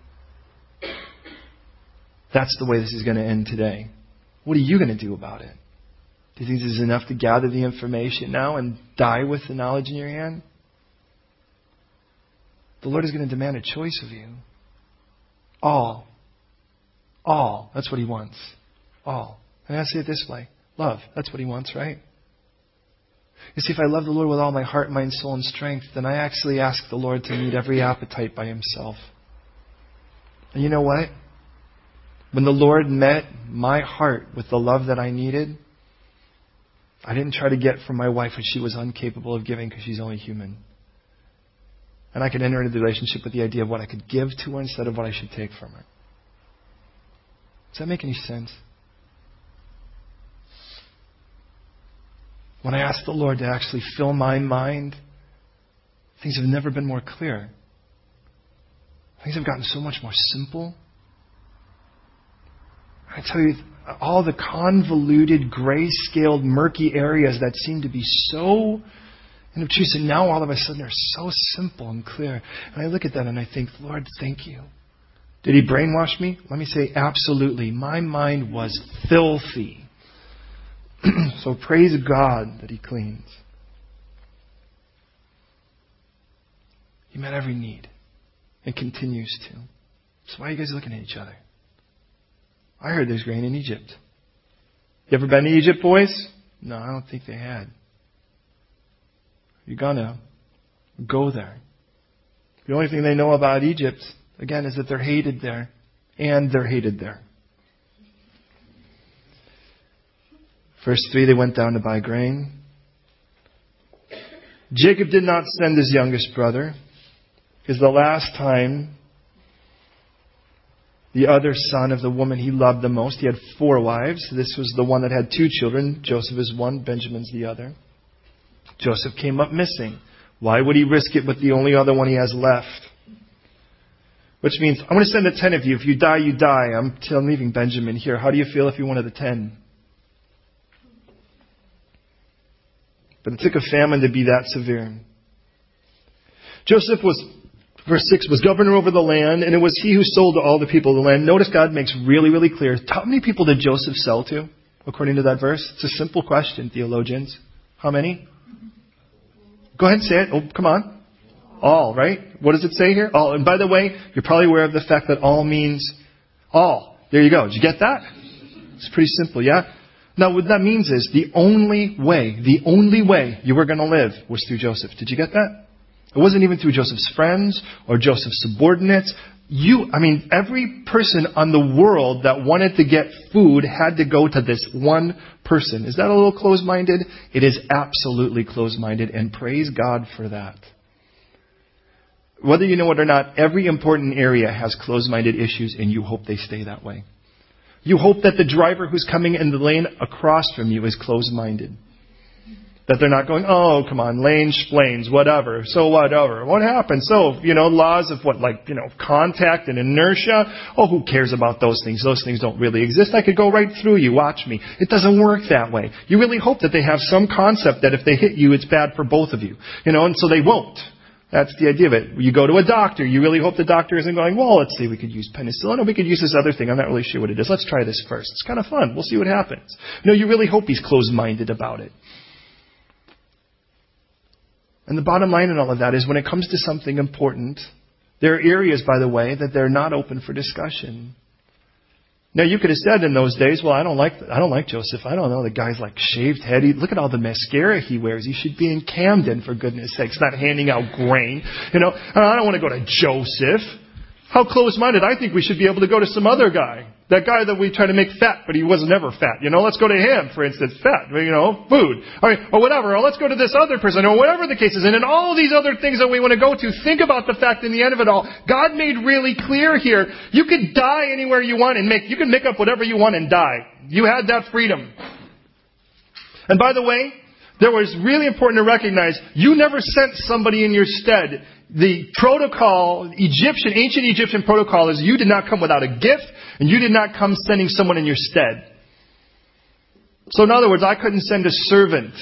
that's the way this is going to end today. What are you going to do about it? Do you think this is enough to gather the information now and die with the knowledge in your hand? The Lord is going to demand a choice of you. All. All. That's what He wants. All. And I say it this way love. That's what He wants, right? You see, if I love the Lord with all my heart, mind, soul, and strength, then I actually ask the Lord to meet every appetite by Himself. And you know what? When the Lord met my heart with the love that I needed, I didn't try to get from my wife what she was incapable of giving because she's only human. And I could enter into the relationship with the idea of what I could give to her instead of what I should take from her. Does that make any sense? When I ask the Lord to actually fill my mind, things have never been more clear. Things have gotten so much more simple. I tell you, all the convoluted, gray scaled, murky areas that seem to be so inobtrusive now all of a sudden they're so simple and clear. And I look at that and I think, Lord, thank you. Did he brainwash me? Let me say absolutely. My mind was filthy. so praise God that he cleans. He met every need and continues to. So why are you guys looking at each other? I heard there's grain in Egypt. You ever been to Egypt, boys? No, I don't think they had. You're gonna go there. The only thing they know about Egypt, again, is that they're hated there. And they're hated there. Verse 3 they went down to buy grain. Jacob did not send his youngest brother, because the last time the other son of the woman he loved the most. He had four wives. This was the one that had two children. Joseph is one, Benjamin's the other. Joseph came up missing. Why would he risk it with the only other one he has left? Which means, I'm going to send the ten of you. If you die, you die. I'm, leaving Benjamin here. How do you feel if you're one of the ten? But it took a famine to be that severe. Joseph was verse 6 was governor over the land, and it was he who sold to all the people of the land. Notice God makes really, really clear. How many people did Joseph sell to, according to that verse? It's a simple question, theologians. How many? Go ahead and say it. Oh, come on. All, right? What does it say here? All. And by the way, you're probably aware of the fact that all means all. There you go. Did you get that? It's pretty simple, yeah? Now, what that means is the only way, the only way you were going to live was through Joseph. Did you get that? It wasn't even through Joseph's friends or Joseph's subordinates. You, I mean, every person on the world that wanted to get food had to go to this one person. Is that a little closed minded? It is absolutely closed minded, and praise God for that. Whether you know it or not, every important area has closed minded issues, and you hope they stay that way. You hope that the driver who's coming in the lane across from you is closed minded. That they're not going, oh, come on, lane splains, whatever, so whatever. What happened? So, you know, laws of what, like, you know, contact and inertia. Oh, who cares about those things? Those things don't really exist. I could go right through you. Watch me. It doesn't work that way. You really hope that they have some concept that if they hit you, it's bad for both of you. You know, and so they won't. That's the idea of it. You go to a doctor, you really hope the doctor isn't going, well, let's see, we could use penicillin or we could use this other thing. I'm not really sure what it is. Let's try this first. It's kind of fun. We'll see what happens. No, you really hope he's closed-minded about it. And the bottom line in all of that is when it comes to something important, there are areas, by the way, that they're not open for discussion. Now you could have said in those days, well, I don't like, I don't like Joseph. I don't know. The guy's like shaved head. He, look at all the mascara he wears. He should be in Camden for goodness sakes, not handing out grain. You know, I don't want to go to Joseph. How close-minded. I think we should be able to go to some other guy. That guy that we try to make fat, but he was never fat. You know, let's go to him, for instance, fat, you know, food. Or, or whatever. Or let's go to this other person, or whatever the case is. And in all these other things that we want to go to, think about the fact in the end of it all, God made really clear here, you could die anywhere you want and make, you can make up whatever you want and die. You had that freedom. And by the way, there was really important to recognize, you never sent somebody in your stead the protocol, Egyptian, ancient Egyptian protocol is you did not come without a gift and you did not come sending someone in your stead. So in other words, I couldn't send a servant.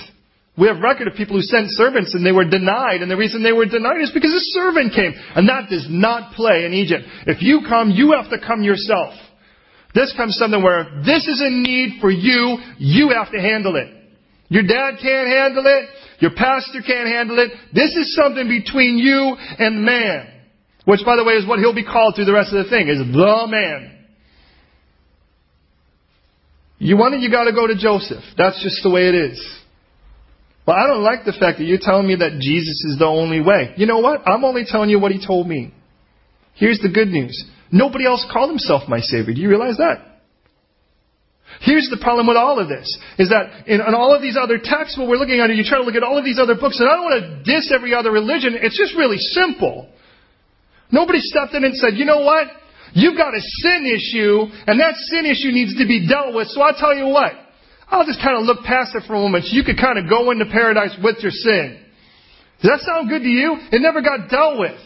We have record of people who sent servants and they were denied, and the reason they were denied is because a servant came. And that does not play in Egypt. If you come, you have to come yourself. This comes something where this is a need for you, you have to handle it. Your dad can't handle it. Your pastor can't handle it. This is something between you and man. Which, by the way, is what he'll be called through the rest of the thing, is the man. You want it, you gotta go to Joseph. That's just the way it is. But I don't like the fact that you're telling me that Jesus is the only way. You know what? I'm only telling you what he told me. Here's the good news. Nobody else called himself my Savior. Do you realize that? Here's the problem with all of this, is that in, in, all of these other texts, what we're looking at, you try to look at all of these other books, and I don't want to diss every other religion, it's just really simple. Nobody stepped in and said, you know what? You've got a sin issue, and that sin issue needs to be dealt with, so I'll tell you what. I'll just kind of look past it for a moment so you could kind of go into paradise with your sin. Does that sound good to you? It never got dealt with.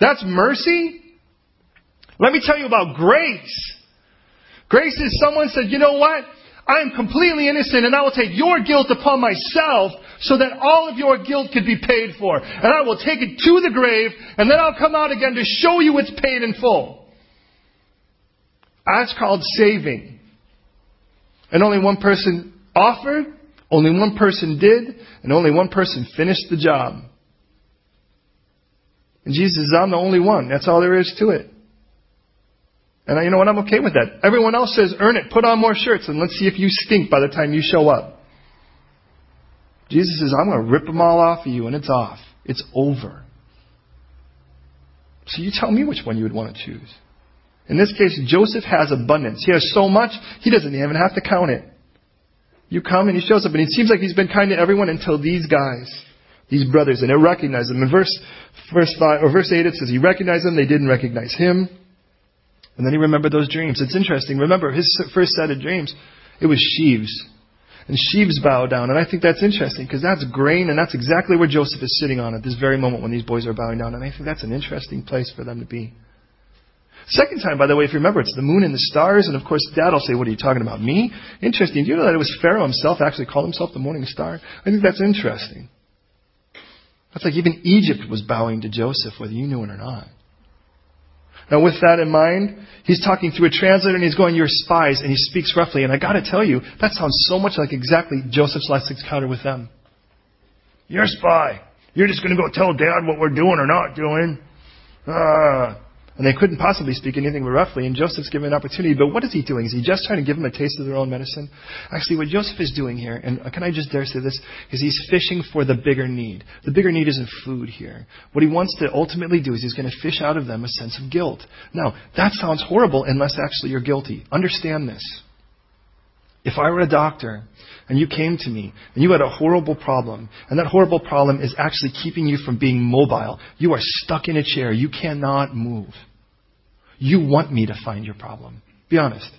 That's mercy? Let me tell you about grace. Grace is someone said, you know what? I am completely innocent and I will take your guilt upon myself so that all of your guilt could be paid for. And I will take it to the grave and then I'll come out again to show you it's paid in full. That's called saving. And only one person offered, only one person did, and only one person finished the job. And Jesus says, I'm the only one. That's all there is to it. And you know what? I'm okay with that. Everyone else says, earn it, put on more shirts, and let's see if you stink by the time you show up. Jesus says, I'm going to rip them all off of you, and it's off. It's over. So you tell me which one you would want to choose. In this case, Joseph has abundance. He has so much, he doesn't even have to count it. You come and he shows up, and it seems like he's been kind to everyone until these guys, these brothers, and they recognize them. In verse, verse, five, or verse 8, it says he recognized them, they didn't recognize him. And then he remembered those dreams. It's interesting. Remember, his first set of dreams, it was sheaves. And sheaves bow down. And I think that's interesting because that's grain and that's exactly where Joseph is sitting on at this very moment when these boys are bowing down. And I think that's an interesting place for them to be. Second time, by the way, if you remember, it's the moon and the stars. And of course, Dad will say, What are you talking about? Me? Interesting. Do you know that it was Pharaoh himself actually called himself the morning star? I think that's interesting. That's like even Egypt was bowing to Joseph, whether you knew it or not. Now, with that in mind, he's talking through a translator and he's going, You're spies, and he speaks roughly. And I got to tell you, that sounds so much like exactly Joseph's last encounter with them. You're a spy. You're just going to go tell Dad what we're doing or not doing. Ah. And they couldn't possibly speak anything but roughly, and Joseph's given an opportunity. But what is he doing? Is he just trying to give them a taste of their own medicine? Actually, what Joseph is doing here, and can I just dare say this, is he's fishing for the bigger need. The bigger need isn't food here. What he wants to ultimately do is he's going to fish out of them a sense of guilt. Now, that sounds horrible unless actually you're guilty. Understand this. If I were a doctor and you came to me and you had a horrible problem, and that horrible problem is actually keeping you from being mobile, you are stuck in a chair, you cannot move. You want me to find your problem. Be honest.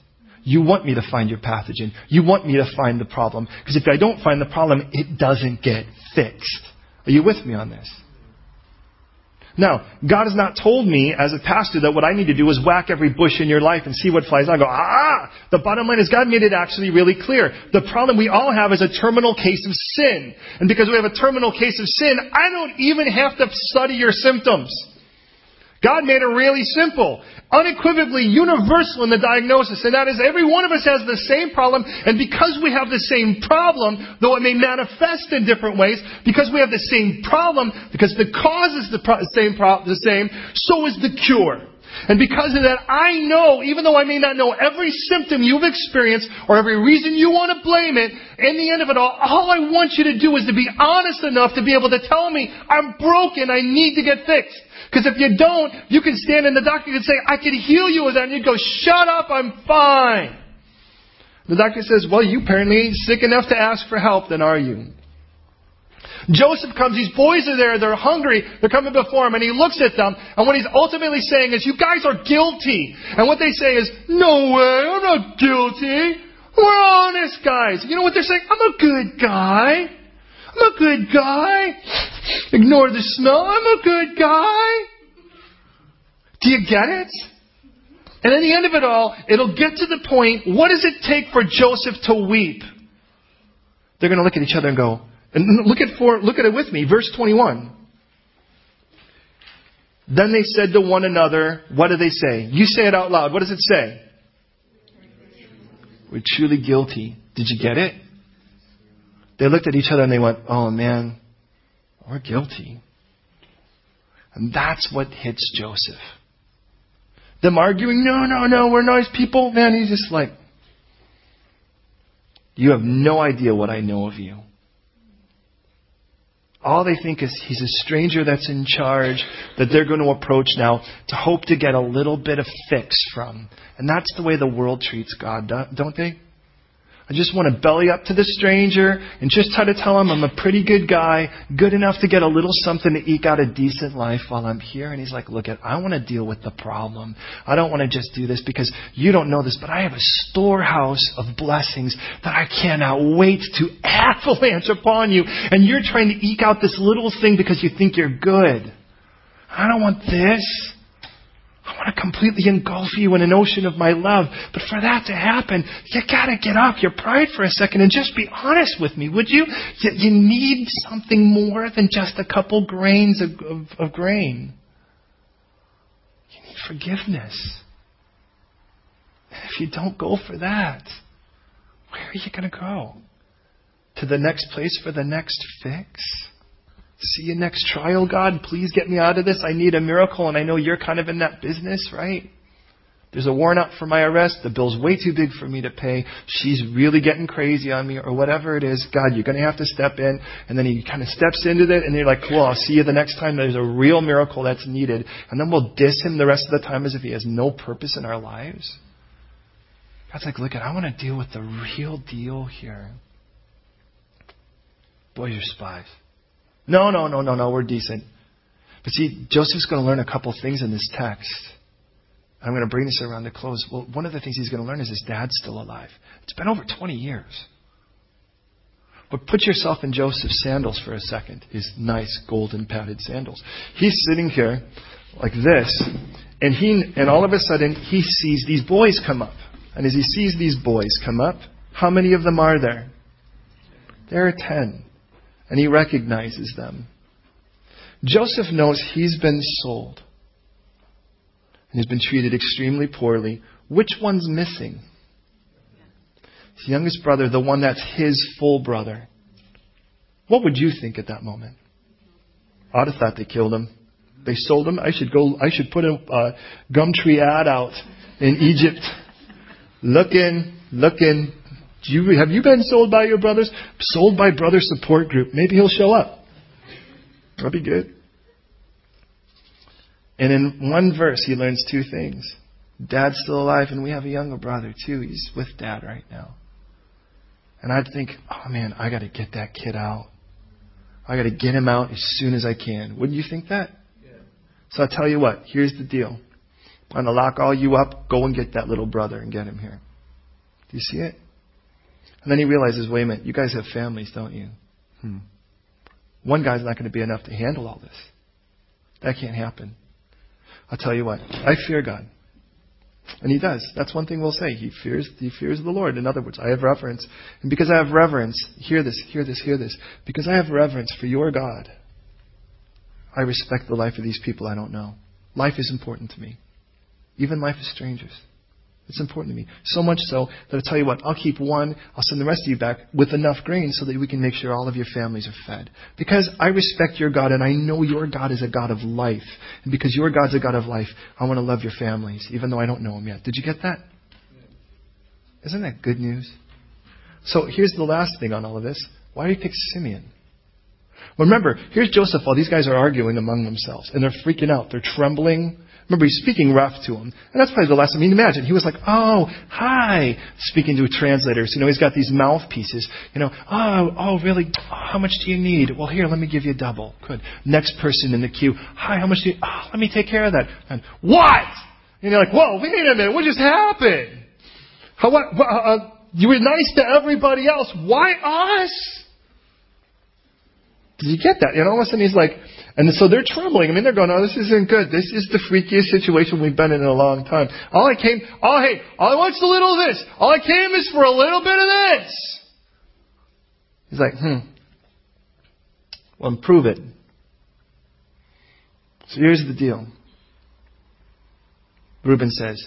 You want me to find your pathogen. You want me to find the problem. Because if I don't find the problem, it doesn't get fixed. Are you with me on this? Now, God has not told me as a pastor that what I need to do is whack every bush in your life and see what flies out. I go, ah! The bottom line is God made it actually really clear. The problem we all have is a terminal case of sin. And because we have a terminal case of sin, I don't even have to study your symptoms. God made it really simple, unequivocally universal in the diagnosis, and that is every one of us has the same problem, and because we have the same problem, though it may manifest in different ways, because we have the same problem, because the cause is the pro- same, pro- the same, so is the cure. And because of that, I know, even though I may not know every symptom you've experienced or every reason you want to blame it, in the end of it all, all I want you to do is to be honest enough to be able to tell me, I'm broken, I need to get fixed. Because if you don't, you can stand in the doctor and say, I can heal you with that. And you'd go, shut up, I'm fine. The doctor says, well, you apparently ain't sick enough to ask for help, then are you? Joseph comes, these boys are there, they're hungry, they're coming before him, and he looks at them, and what he's ultimately saying is, you guys are guilty. And what they say is, no way, I'm not guilty. We're honest guys. You know what they're saying? I'm a good guy. I'm a good guy. Ignore the snow. I'm a good guy. Do you get it? And at the end of it all, it'll get to the point, what does it take for Joseph to weep? They're going to look at each other and go, and look at, for, look at it with me, verse 21. Then they said to one another, what do they say? You say it out loud. What does it say? We're truly guilty. Did you get it? They looked at each other and they went, oh man, we're guilty. And that's what hits Joseph. Them arguing, no, no, no, we're nice people. Man, he's just like, you have no idea what I know of you. All they think is he's a stranger that's in charge that they're going to approach now to hope to get a little bit of fix from. And that's the way the world treats God, don't they? I just want to belly up to the stranger and just try to tell him I'm a pretty good guy, good enough to get a little something to eke out a decent life while I'm here. And he's like, look, I want to deal with the problem. I don't want to just do this because you don't know this, but I have a storehouse of blessings that I cannot wait to avalanche upon you. And you're trying to eke out this little thing because you think you're good. I don't want this. I want to completely engulf you in an ocean of my love. But for that to happen, you gotta get off your pride for a second and just be honest with me, would you? You, you need something more than just a couple grains of, of, of grain. You need forgiveness. And if you don't go for that, where are you gonna go? To the next place for the next fix? See you next trial, God. Please get me out of this. I need a miracle, and I know you're kind of in that business, right? There's a warrant out for my arrest. The bill's way too big for me to pay. She's really getting crazy on me, or whatever it is. God, you're going to have to step in. And then he kind of steps into it, and you're like, cool, I'll see you the next time there's a real miracle that's needed. And then we'll diss him the rest of the time as if he has no purpose in our lives. God's like, look, at I want to deal with the real deal here. Boy, you're spies. No, no, no, no, no, we're decent. But see, Joseph's going to learn a couple things in this text. I'm going to bring this around to close. Well, one of the things he's going to learn is his dad's still alive. It's been over 20 years. But put yourself in Joseph's sandals for a second, his nice golden padded sandals. He's sitting here like this, and he and all of a sudden he sees these boys come up. And as he sees these boys come up, how many of them are there? There are ten and he recognizes them. Joseph knows he's been sold and he's been treated extremely poorly. Which one's missing? His youngest brother, the one that's his full brother. What would you think at that moment? I'd have thought they killed him. They sold him. I should go. I should put a uh, Gumtree ad out in Egypt. Looking, looking, you, have you been sold by your brothers? Sold by brother support group. Maybe he'll show up. That'd be good. And in one verse, he learns two things. Dad's still alive, and we have a younger brother too. He's with dad right now. And I'd think, oh man, I got to get that kid out. I got to get him out as soon as I can. Wouldn't you think that? Yeah. So I'll tell you what. Here's the deal. I'm going to lock all you up. Go and get that little brother and get him here. Do you see it? And then he realizes, wait a minute, you guys have families, don't you? Hmm. One guy's not going to be enough to handle all this. That can't happen. I'll tell you what, I fear God. And he does. That's one thing we'll say. He fears, he fears the Lord. In other words, I have reverence. And because I have reverence, hear this, hear this, hear this. Because I have reverence for your God, I respect the life of these people I don't know. Life is important to me. Even life of strangers. It's important to me. So much so that I'll tell you what, I'll keep one, I'll send the rest of you back with enough grain so that we can make sure all of your families are fed. Because I respect your God and I know your God is a God of life. And because your God's a God of life, I want to love your families, even though I don't know them yet. Did you get that? Isn't that good news? So here's the last thing on all of this. Why did he pick Simeon? Well, remember, here's Joseph while these guys are arguing among themselves, and they're freaking out. They're trembling. Remember, he's speaking rough to him. And that's probably the last I mean, imagine. He was like, oh, hi, speaking to translators. You know, he's got these mouthpieces. You know, oh, oh, really? Oh, how much do you need? Well, here, let me give you a double. Good. Next person in the queue. Hi, how much do you, oh, let me take care of that. And what? And you're like, whoa, wait a minute, what just happened? How, what, uh, uh, you were nice to everybody else. Why us? Did you get that? And all of a sudden he's like, and so they're trembling. I mean, they're going, oh, this isn't good. This is the freakiest situation we've been in in a long time. All I came, oh, hey, all I want's a little of this. All I came is for a little bit of this. He's like, hmm. Well, prove it. So here's the deal. Reuben says,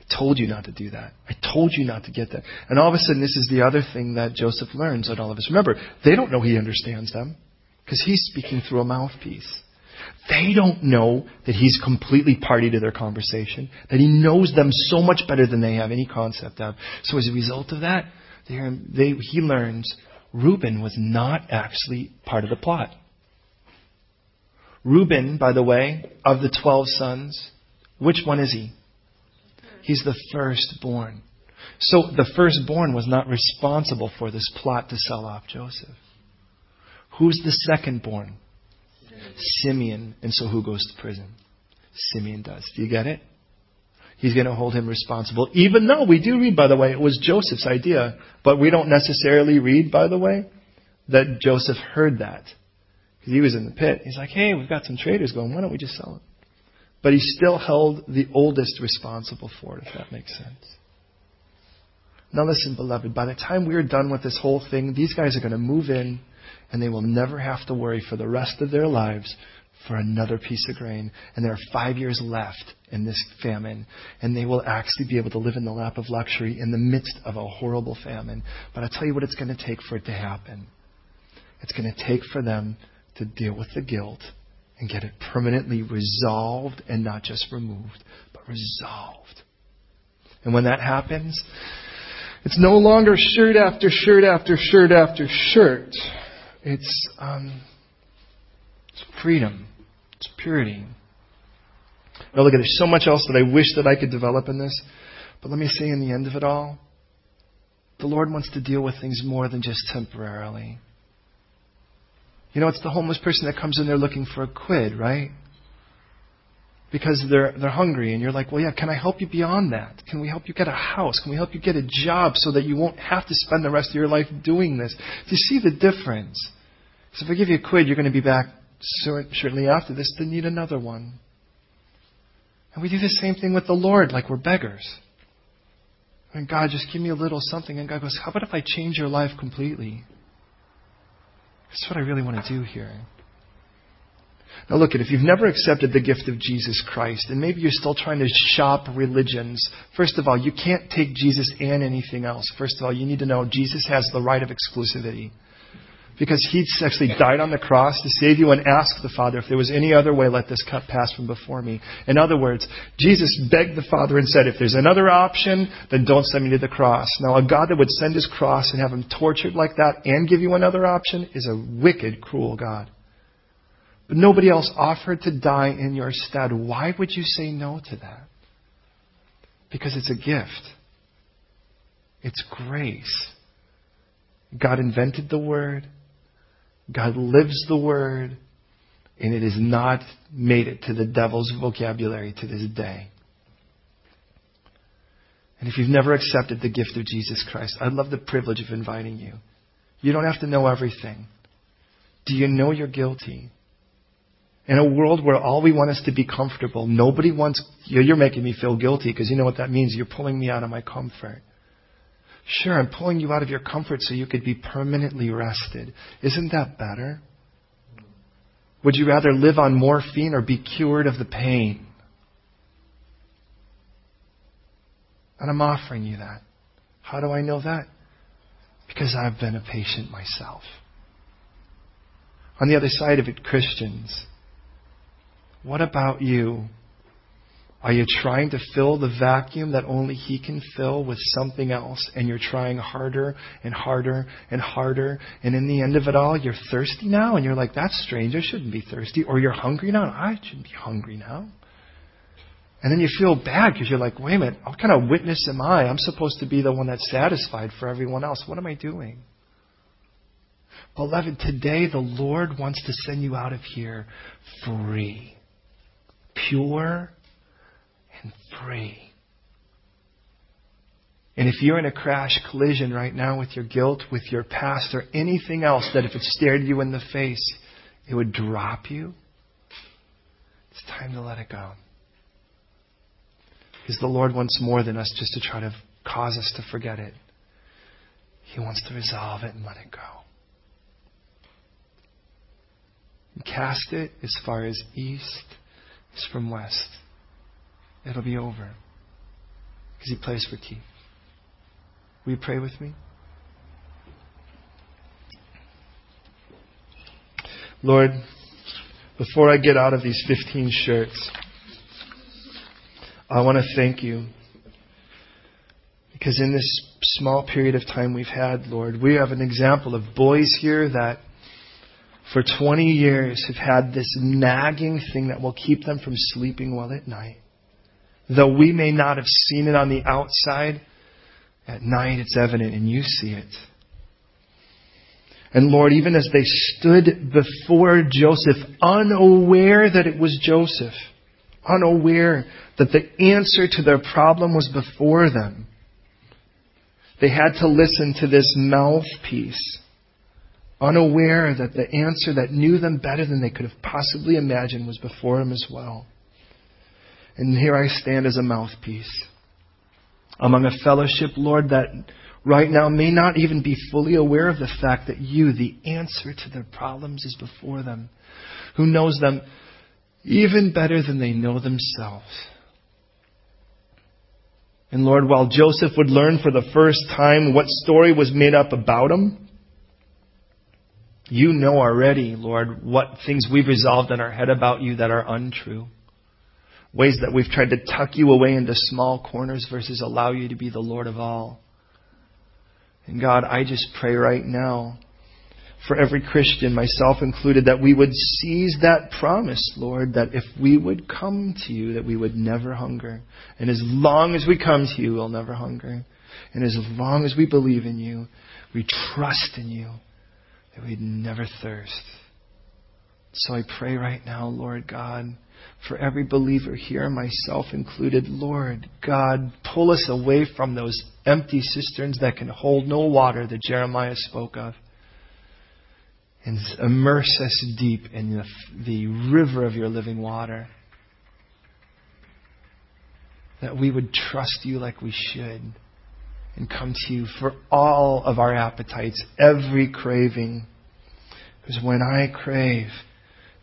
I told you not to do that. I told you not to get that. And all of a sudden, this is the other thing that Joseph learns on all of us. Remember, they don't know he understands them because he's speaking through a mouthpiece. They don't know that he's completely party to their conversation, that he knows them so much better than they have any concept of. So as a result of that, they, he learns Reuben was not actually part of the plot. Reuben, by the way, of the twelve sons, which one is he? He's the firstborn. So the firstborn was not responsible for this plot to sell off Joseph. Who's the second born? Simeon. And so who goes to prison? Simeon does. Do you get it? He's going to hold him responsible. Even though we do read, by the way, it was Joseph's idea, but we don't necessarily read, by the way, that Joseph heard that. Because he was in the pit. He's like, hey, we've got some traders going. Why don't we just sell it? But he still held the oldest responsible for it, if that makes sense. Now listen, beloved, by the time we're done with this whole thing, these guys are going to move in and they will never have to worry for the rest of their lives for another piece of grain. And there are five years left in this famine. And they will actually be able to live in the lap of luxury in the midst of a horrible famine. But I'll tell you what it's going to take for it to happen. It's going to take for them to deal with the guilt and get it permanently resolved and not just removed, but resolved. And when that happens, it's no longer shirt after shirt after shirt after shirt. It's, um, it's freedom. It's purity. Now look there's so much else that I wish that I could develop in this. But let me say in the end of it all, the Lord wants to deal with things more than just temporarily. You know, it's the homeless person that comes in there looking for a quid, right? Because they're they're hungry and you're like, "Well, yeah, can I help you beyond that? Can we help you get a house? Can we help you get a job so that you won't have to spend the rest of your life doing this?" Do you see the difference? So if I give you a quid, you're going to be back shortly after this to need another one. And we do the same thing with the Lord, like we're beggars. And God, just give me a little something. And God goes, How about if I change your life completely? That's what I really want to do here. Now look, if you've never accepted the gift of Jesus Christ, and maybe you're still trying to shop religions, first of all, you can't take Jesus and anything else. First of all, you need to know Jesus has the right of exclusivity. Because he actually died on the cross to save you and ask the Father, if there was any other way, let this cup pass from before me. In other words, Jesus begged the Father and said, if there's another option, then don't send me to the cross. Now, a God that would send his cross and have him tortured like that and give you another option is a wicked, cruel God. But nobody else offered to die in your stead. Why would you say no to that? Because it's a gift. It's grace. God invented the Word. God lives the Word. And it has not made it to the devil's vocabulary to this day. And if you've never accepted the gift of Jesus Christ, I'd love the privilege of inviting you. You don't have to know everything. Do you know you're guilty? In a world where all we want is to be comfortable, nobody wants, you're making me feel guilty because you know what that means. You're pulling me out of my comfort. Sure, I'm pulling you out of your comfort so you could be permanently rested. Isn't that better? Would you rather live on morphine or be cured of the pain? And I'm offering you that. How do I know that? Because I've been a patient myself. On the other side of it, Christians, what about you? Are you trying to fill the vacuum that only He can fill with something else and you're trying harder and harder and harder and in the end of it all you're thirsty now and you're like, that's strange, I shouldn't be thirsty. Or you're hungry now, I shouldn't be hungry now. And then you feel bad because you're like, wait a minute, what kind of witness am I? I'm supposed to be the one that's satisfied for everyone else. What am I doing? Beloved, today the Lord wants to send you out of here free pure and free. And if you're in a crash collision right now with your guilt, with your past, or anything else that if it stared you in the face, it would drop you, it's time to let it go. Because the Lord wants more than us just to try to cause us to forget it. He wants to resolve it and let it go. And cast it as far as east is from west. It'll be over. Because he plays for keeps. Will you pray with me? Lord, before I get out of these 15 shirts, I want to thank you. Because in this small period of time we've had, Lord, we have an example of boys here that for 20 years have had this nagging thing that will keep them from sleeping well at night. Though we may not have seen it on the outside, at night it's evident and you see it. And Lord, even as they stood before Joseph, unaware that it was Joseph, unaware that the answer to their problem was before them, they had to listen to this mouthpiece unaware that the answer that knew them better than they could have possibly imagined was before them as well. And here I stand as a mouthpiece among a fellowship, Lord, that right now may not even be fully aware of the fact that you, the answer to their problems, is before them, who knows them even better than they know themselves. And Lord, while Joseph would learn for the first time what story was made up about him, you know already, Lord, what things we've resolved in our head about you that are untrue. Ways that we've tried to tuck you away into small corners versus allow you to be the Lord of all. And God, I just pray right now for every Christian, myself included, that we would seize that promise, Lord, that if we would come to you, that we would never hunger. And as long as we come to you, we'll never hunger. And as long as we believe in you, we trust in you, that we'd never thirst. So I pray right now, Lord God, for every believer here, myself included, Lord God, pull us away from those empty cisterns that can hold no water that Jeremiah spoke of. And immerse us deep in the, the river of your living water. That we would trust you like we should and come to you for all of our appetites, every craving. Because when I crave,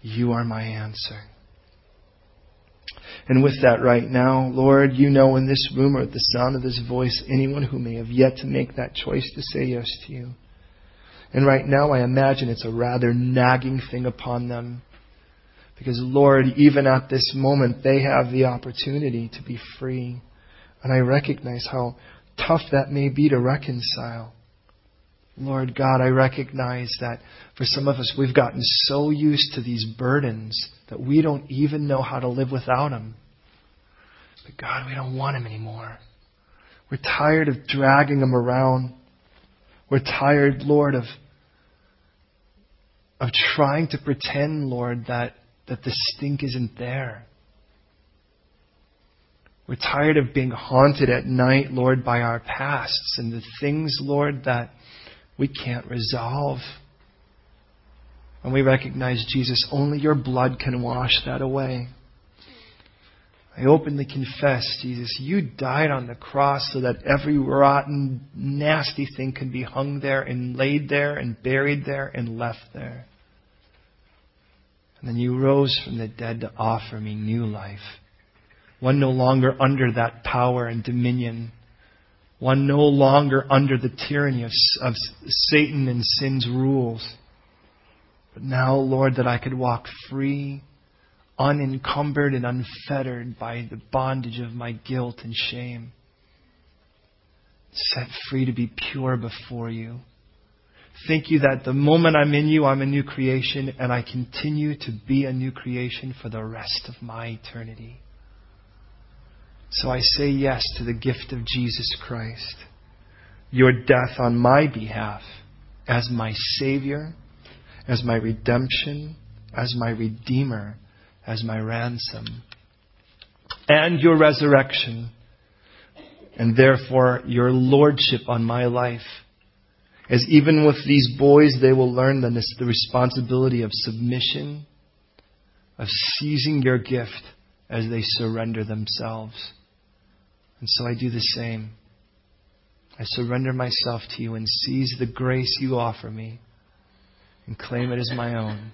you are my answer. And with that right now, Lord, you know in this room or at the sound of this voice anyone who may have yet to make that choice to say yes to you. And right now I imagine it's a rather nagging thing upon them. Because Lord, even at this moment, they have the opportunity to be free. And I recognize how tough that may be to reconcile. Lord God, I recognize that for some of us, we've gotten so used to these burdens that we don't even know how to live without them. But God, we don't want them anymore. We're tired of dragging them around. We're tired, Lord, of, of trying to pretend, Lord, that, that the stink isn't there. We're tired of being haunted at night, Lord, by our pasts and the things, Lord, that we can't resolve. And we recognize, Jesus, only your blood can wash that away. I openly confess, Jesus, you died on the cross so that every rotten, nasty thing can be hung there and laid there and buried there and left there. And then you rose from the dead to offer me new life one no longer under that power and dominion, one no longer under the tyranny of, of Satan and sin's rules. But now, Lord, that I could walk free, unencumbered and unfettered by the bondage of my guilt and shame. Set free to be pure before you. Thank you that the moment I'm in you, I'm a new creation, and I continue to be a new creation for the rest of my eternity. So I say yes to the gift of Jesus Christ, your death on my behalf as my Savior, as my redemption, as my Redeemer, as my ransom, and your resurrection, and therefore your Lordship on my life. As even with these boys, they will learn the, responsibility of submission, of seizing your gift as they surrender themselves. And so I do the same. I surrender myself to you and seize the grace you offer me and claim it as my own.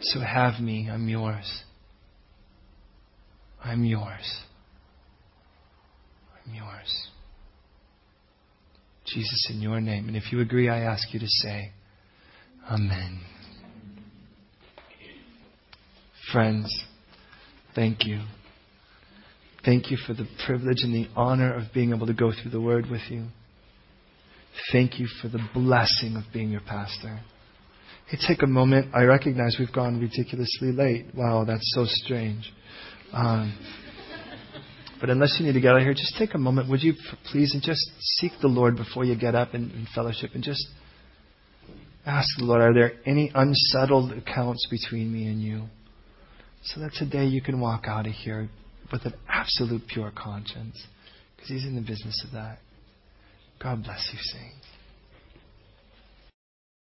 So have me. I'm yours. I'm yours. I'm yours. Jesus, in your name. And if you agree, I ask you to say, Amen. Friends, thank you. Thank you for the privilege and the honor of being able to go through the Word with you. Thank you for the blessing of being your pastor. Hey, take a moment. I recognize we've gone ridiculously late. Wow, that's so strange. Um, but unless you need to get out of here, just take a moment, would you please, and just seek the Lord before you get up in, in fellowship and just ask the Lord, are there any unsettled accounts between me and you? So that today you can walk out of here with an absolute pure conscience because He's in the business of that. God bless you, saints.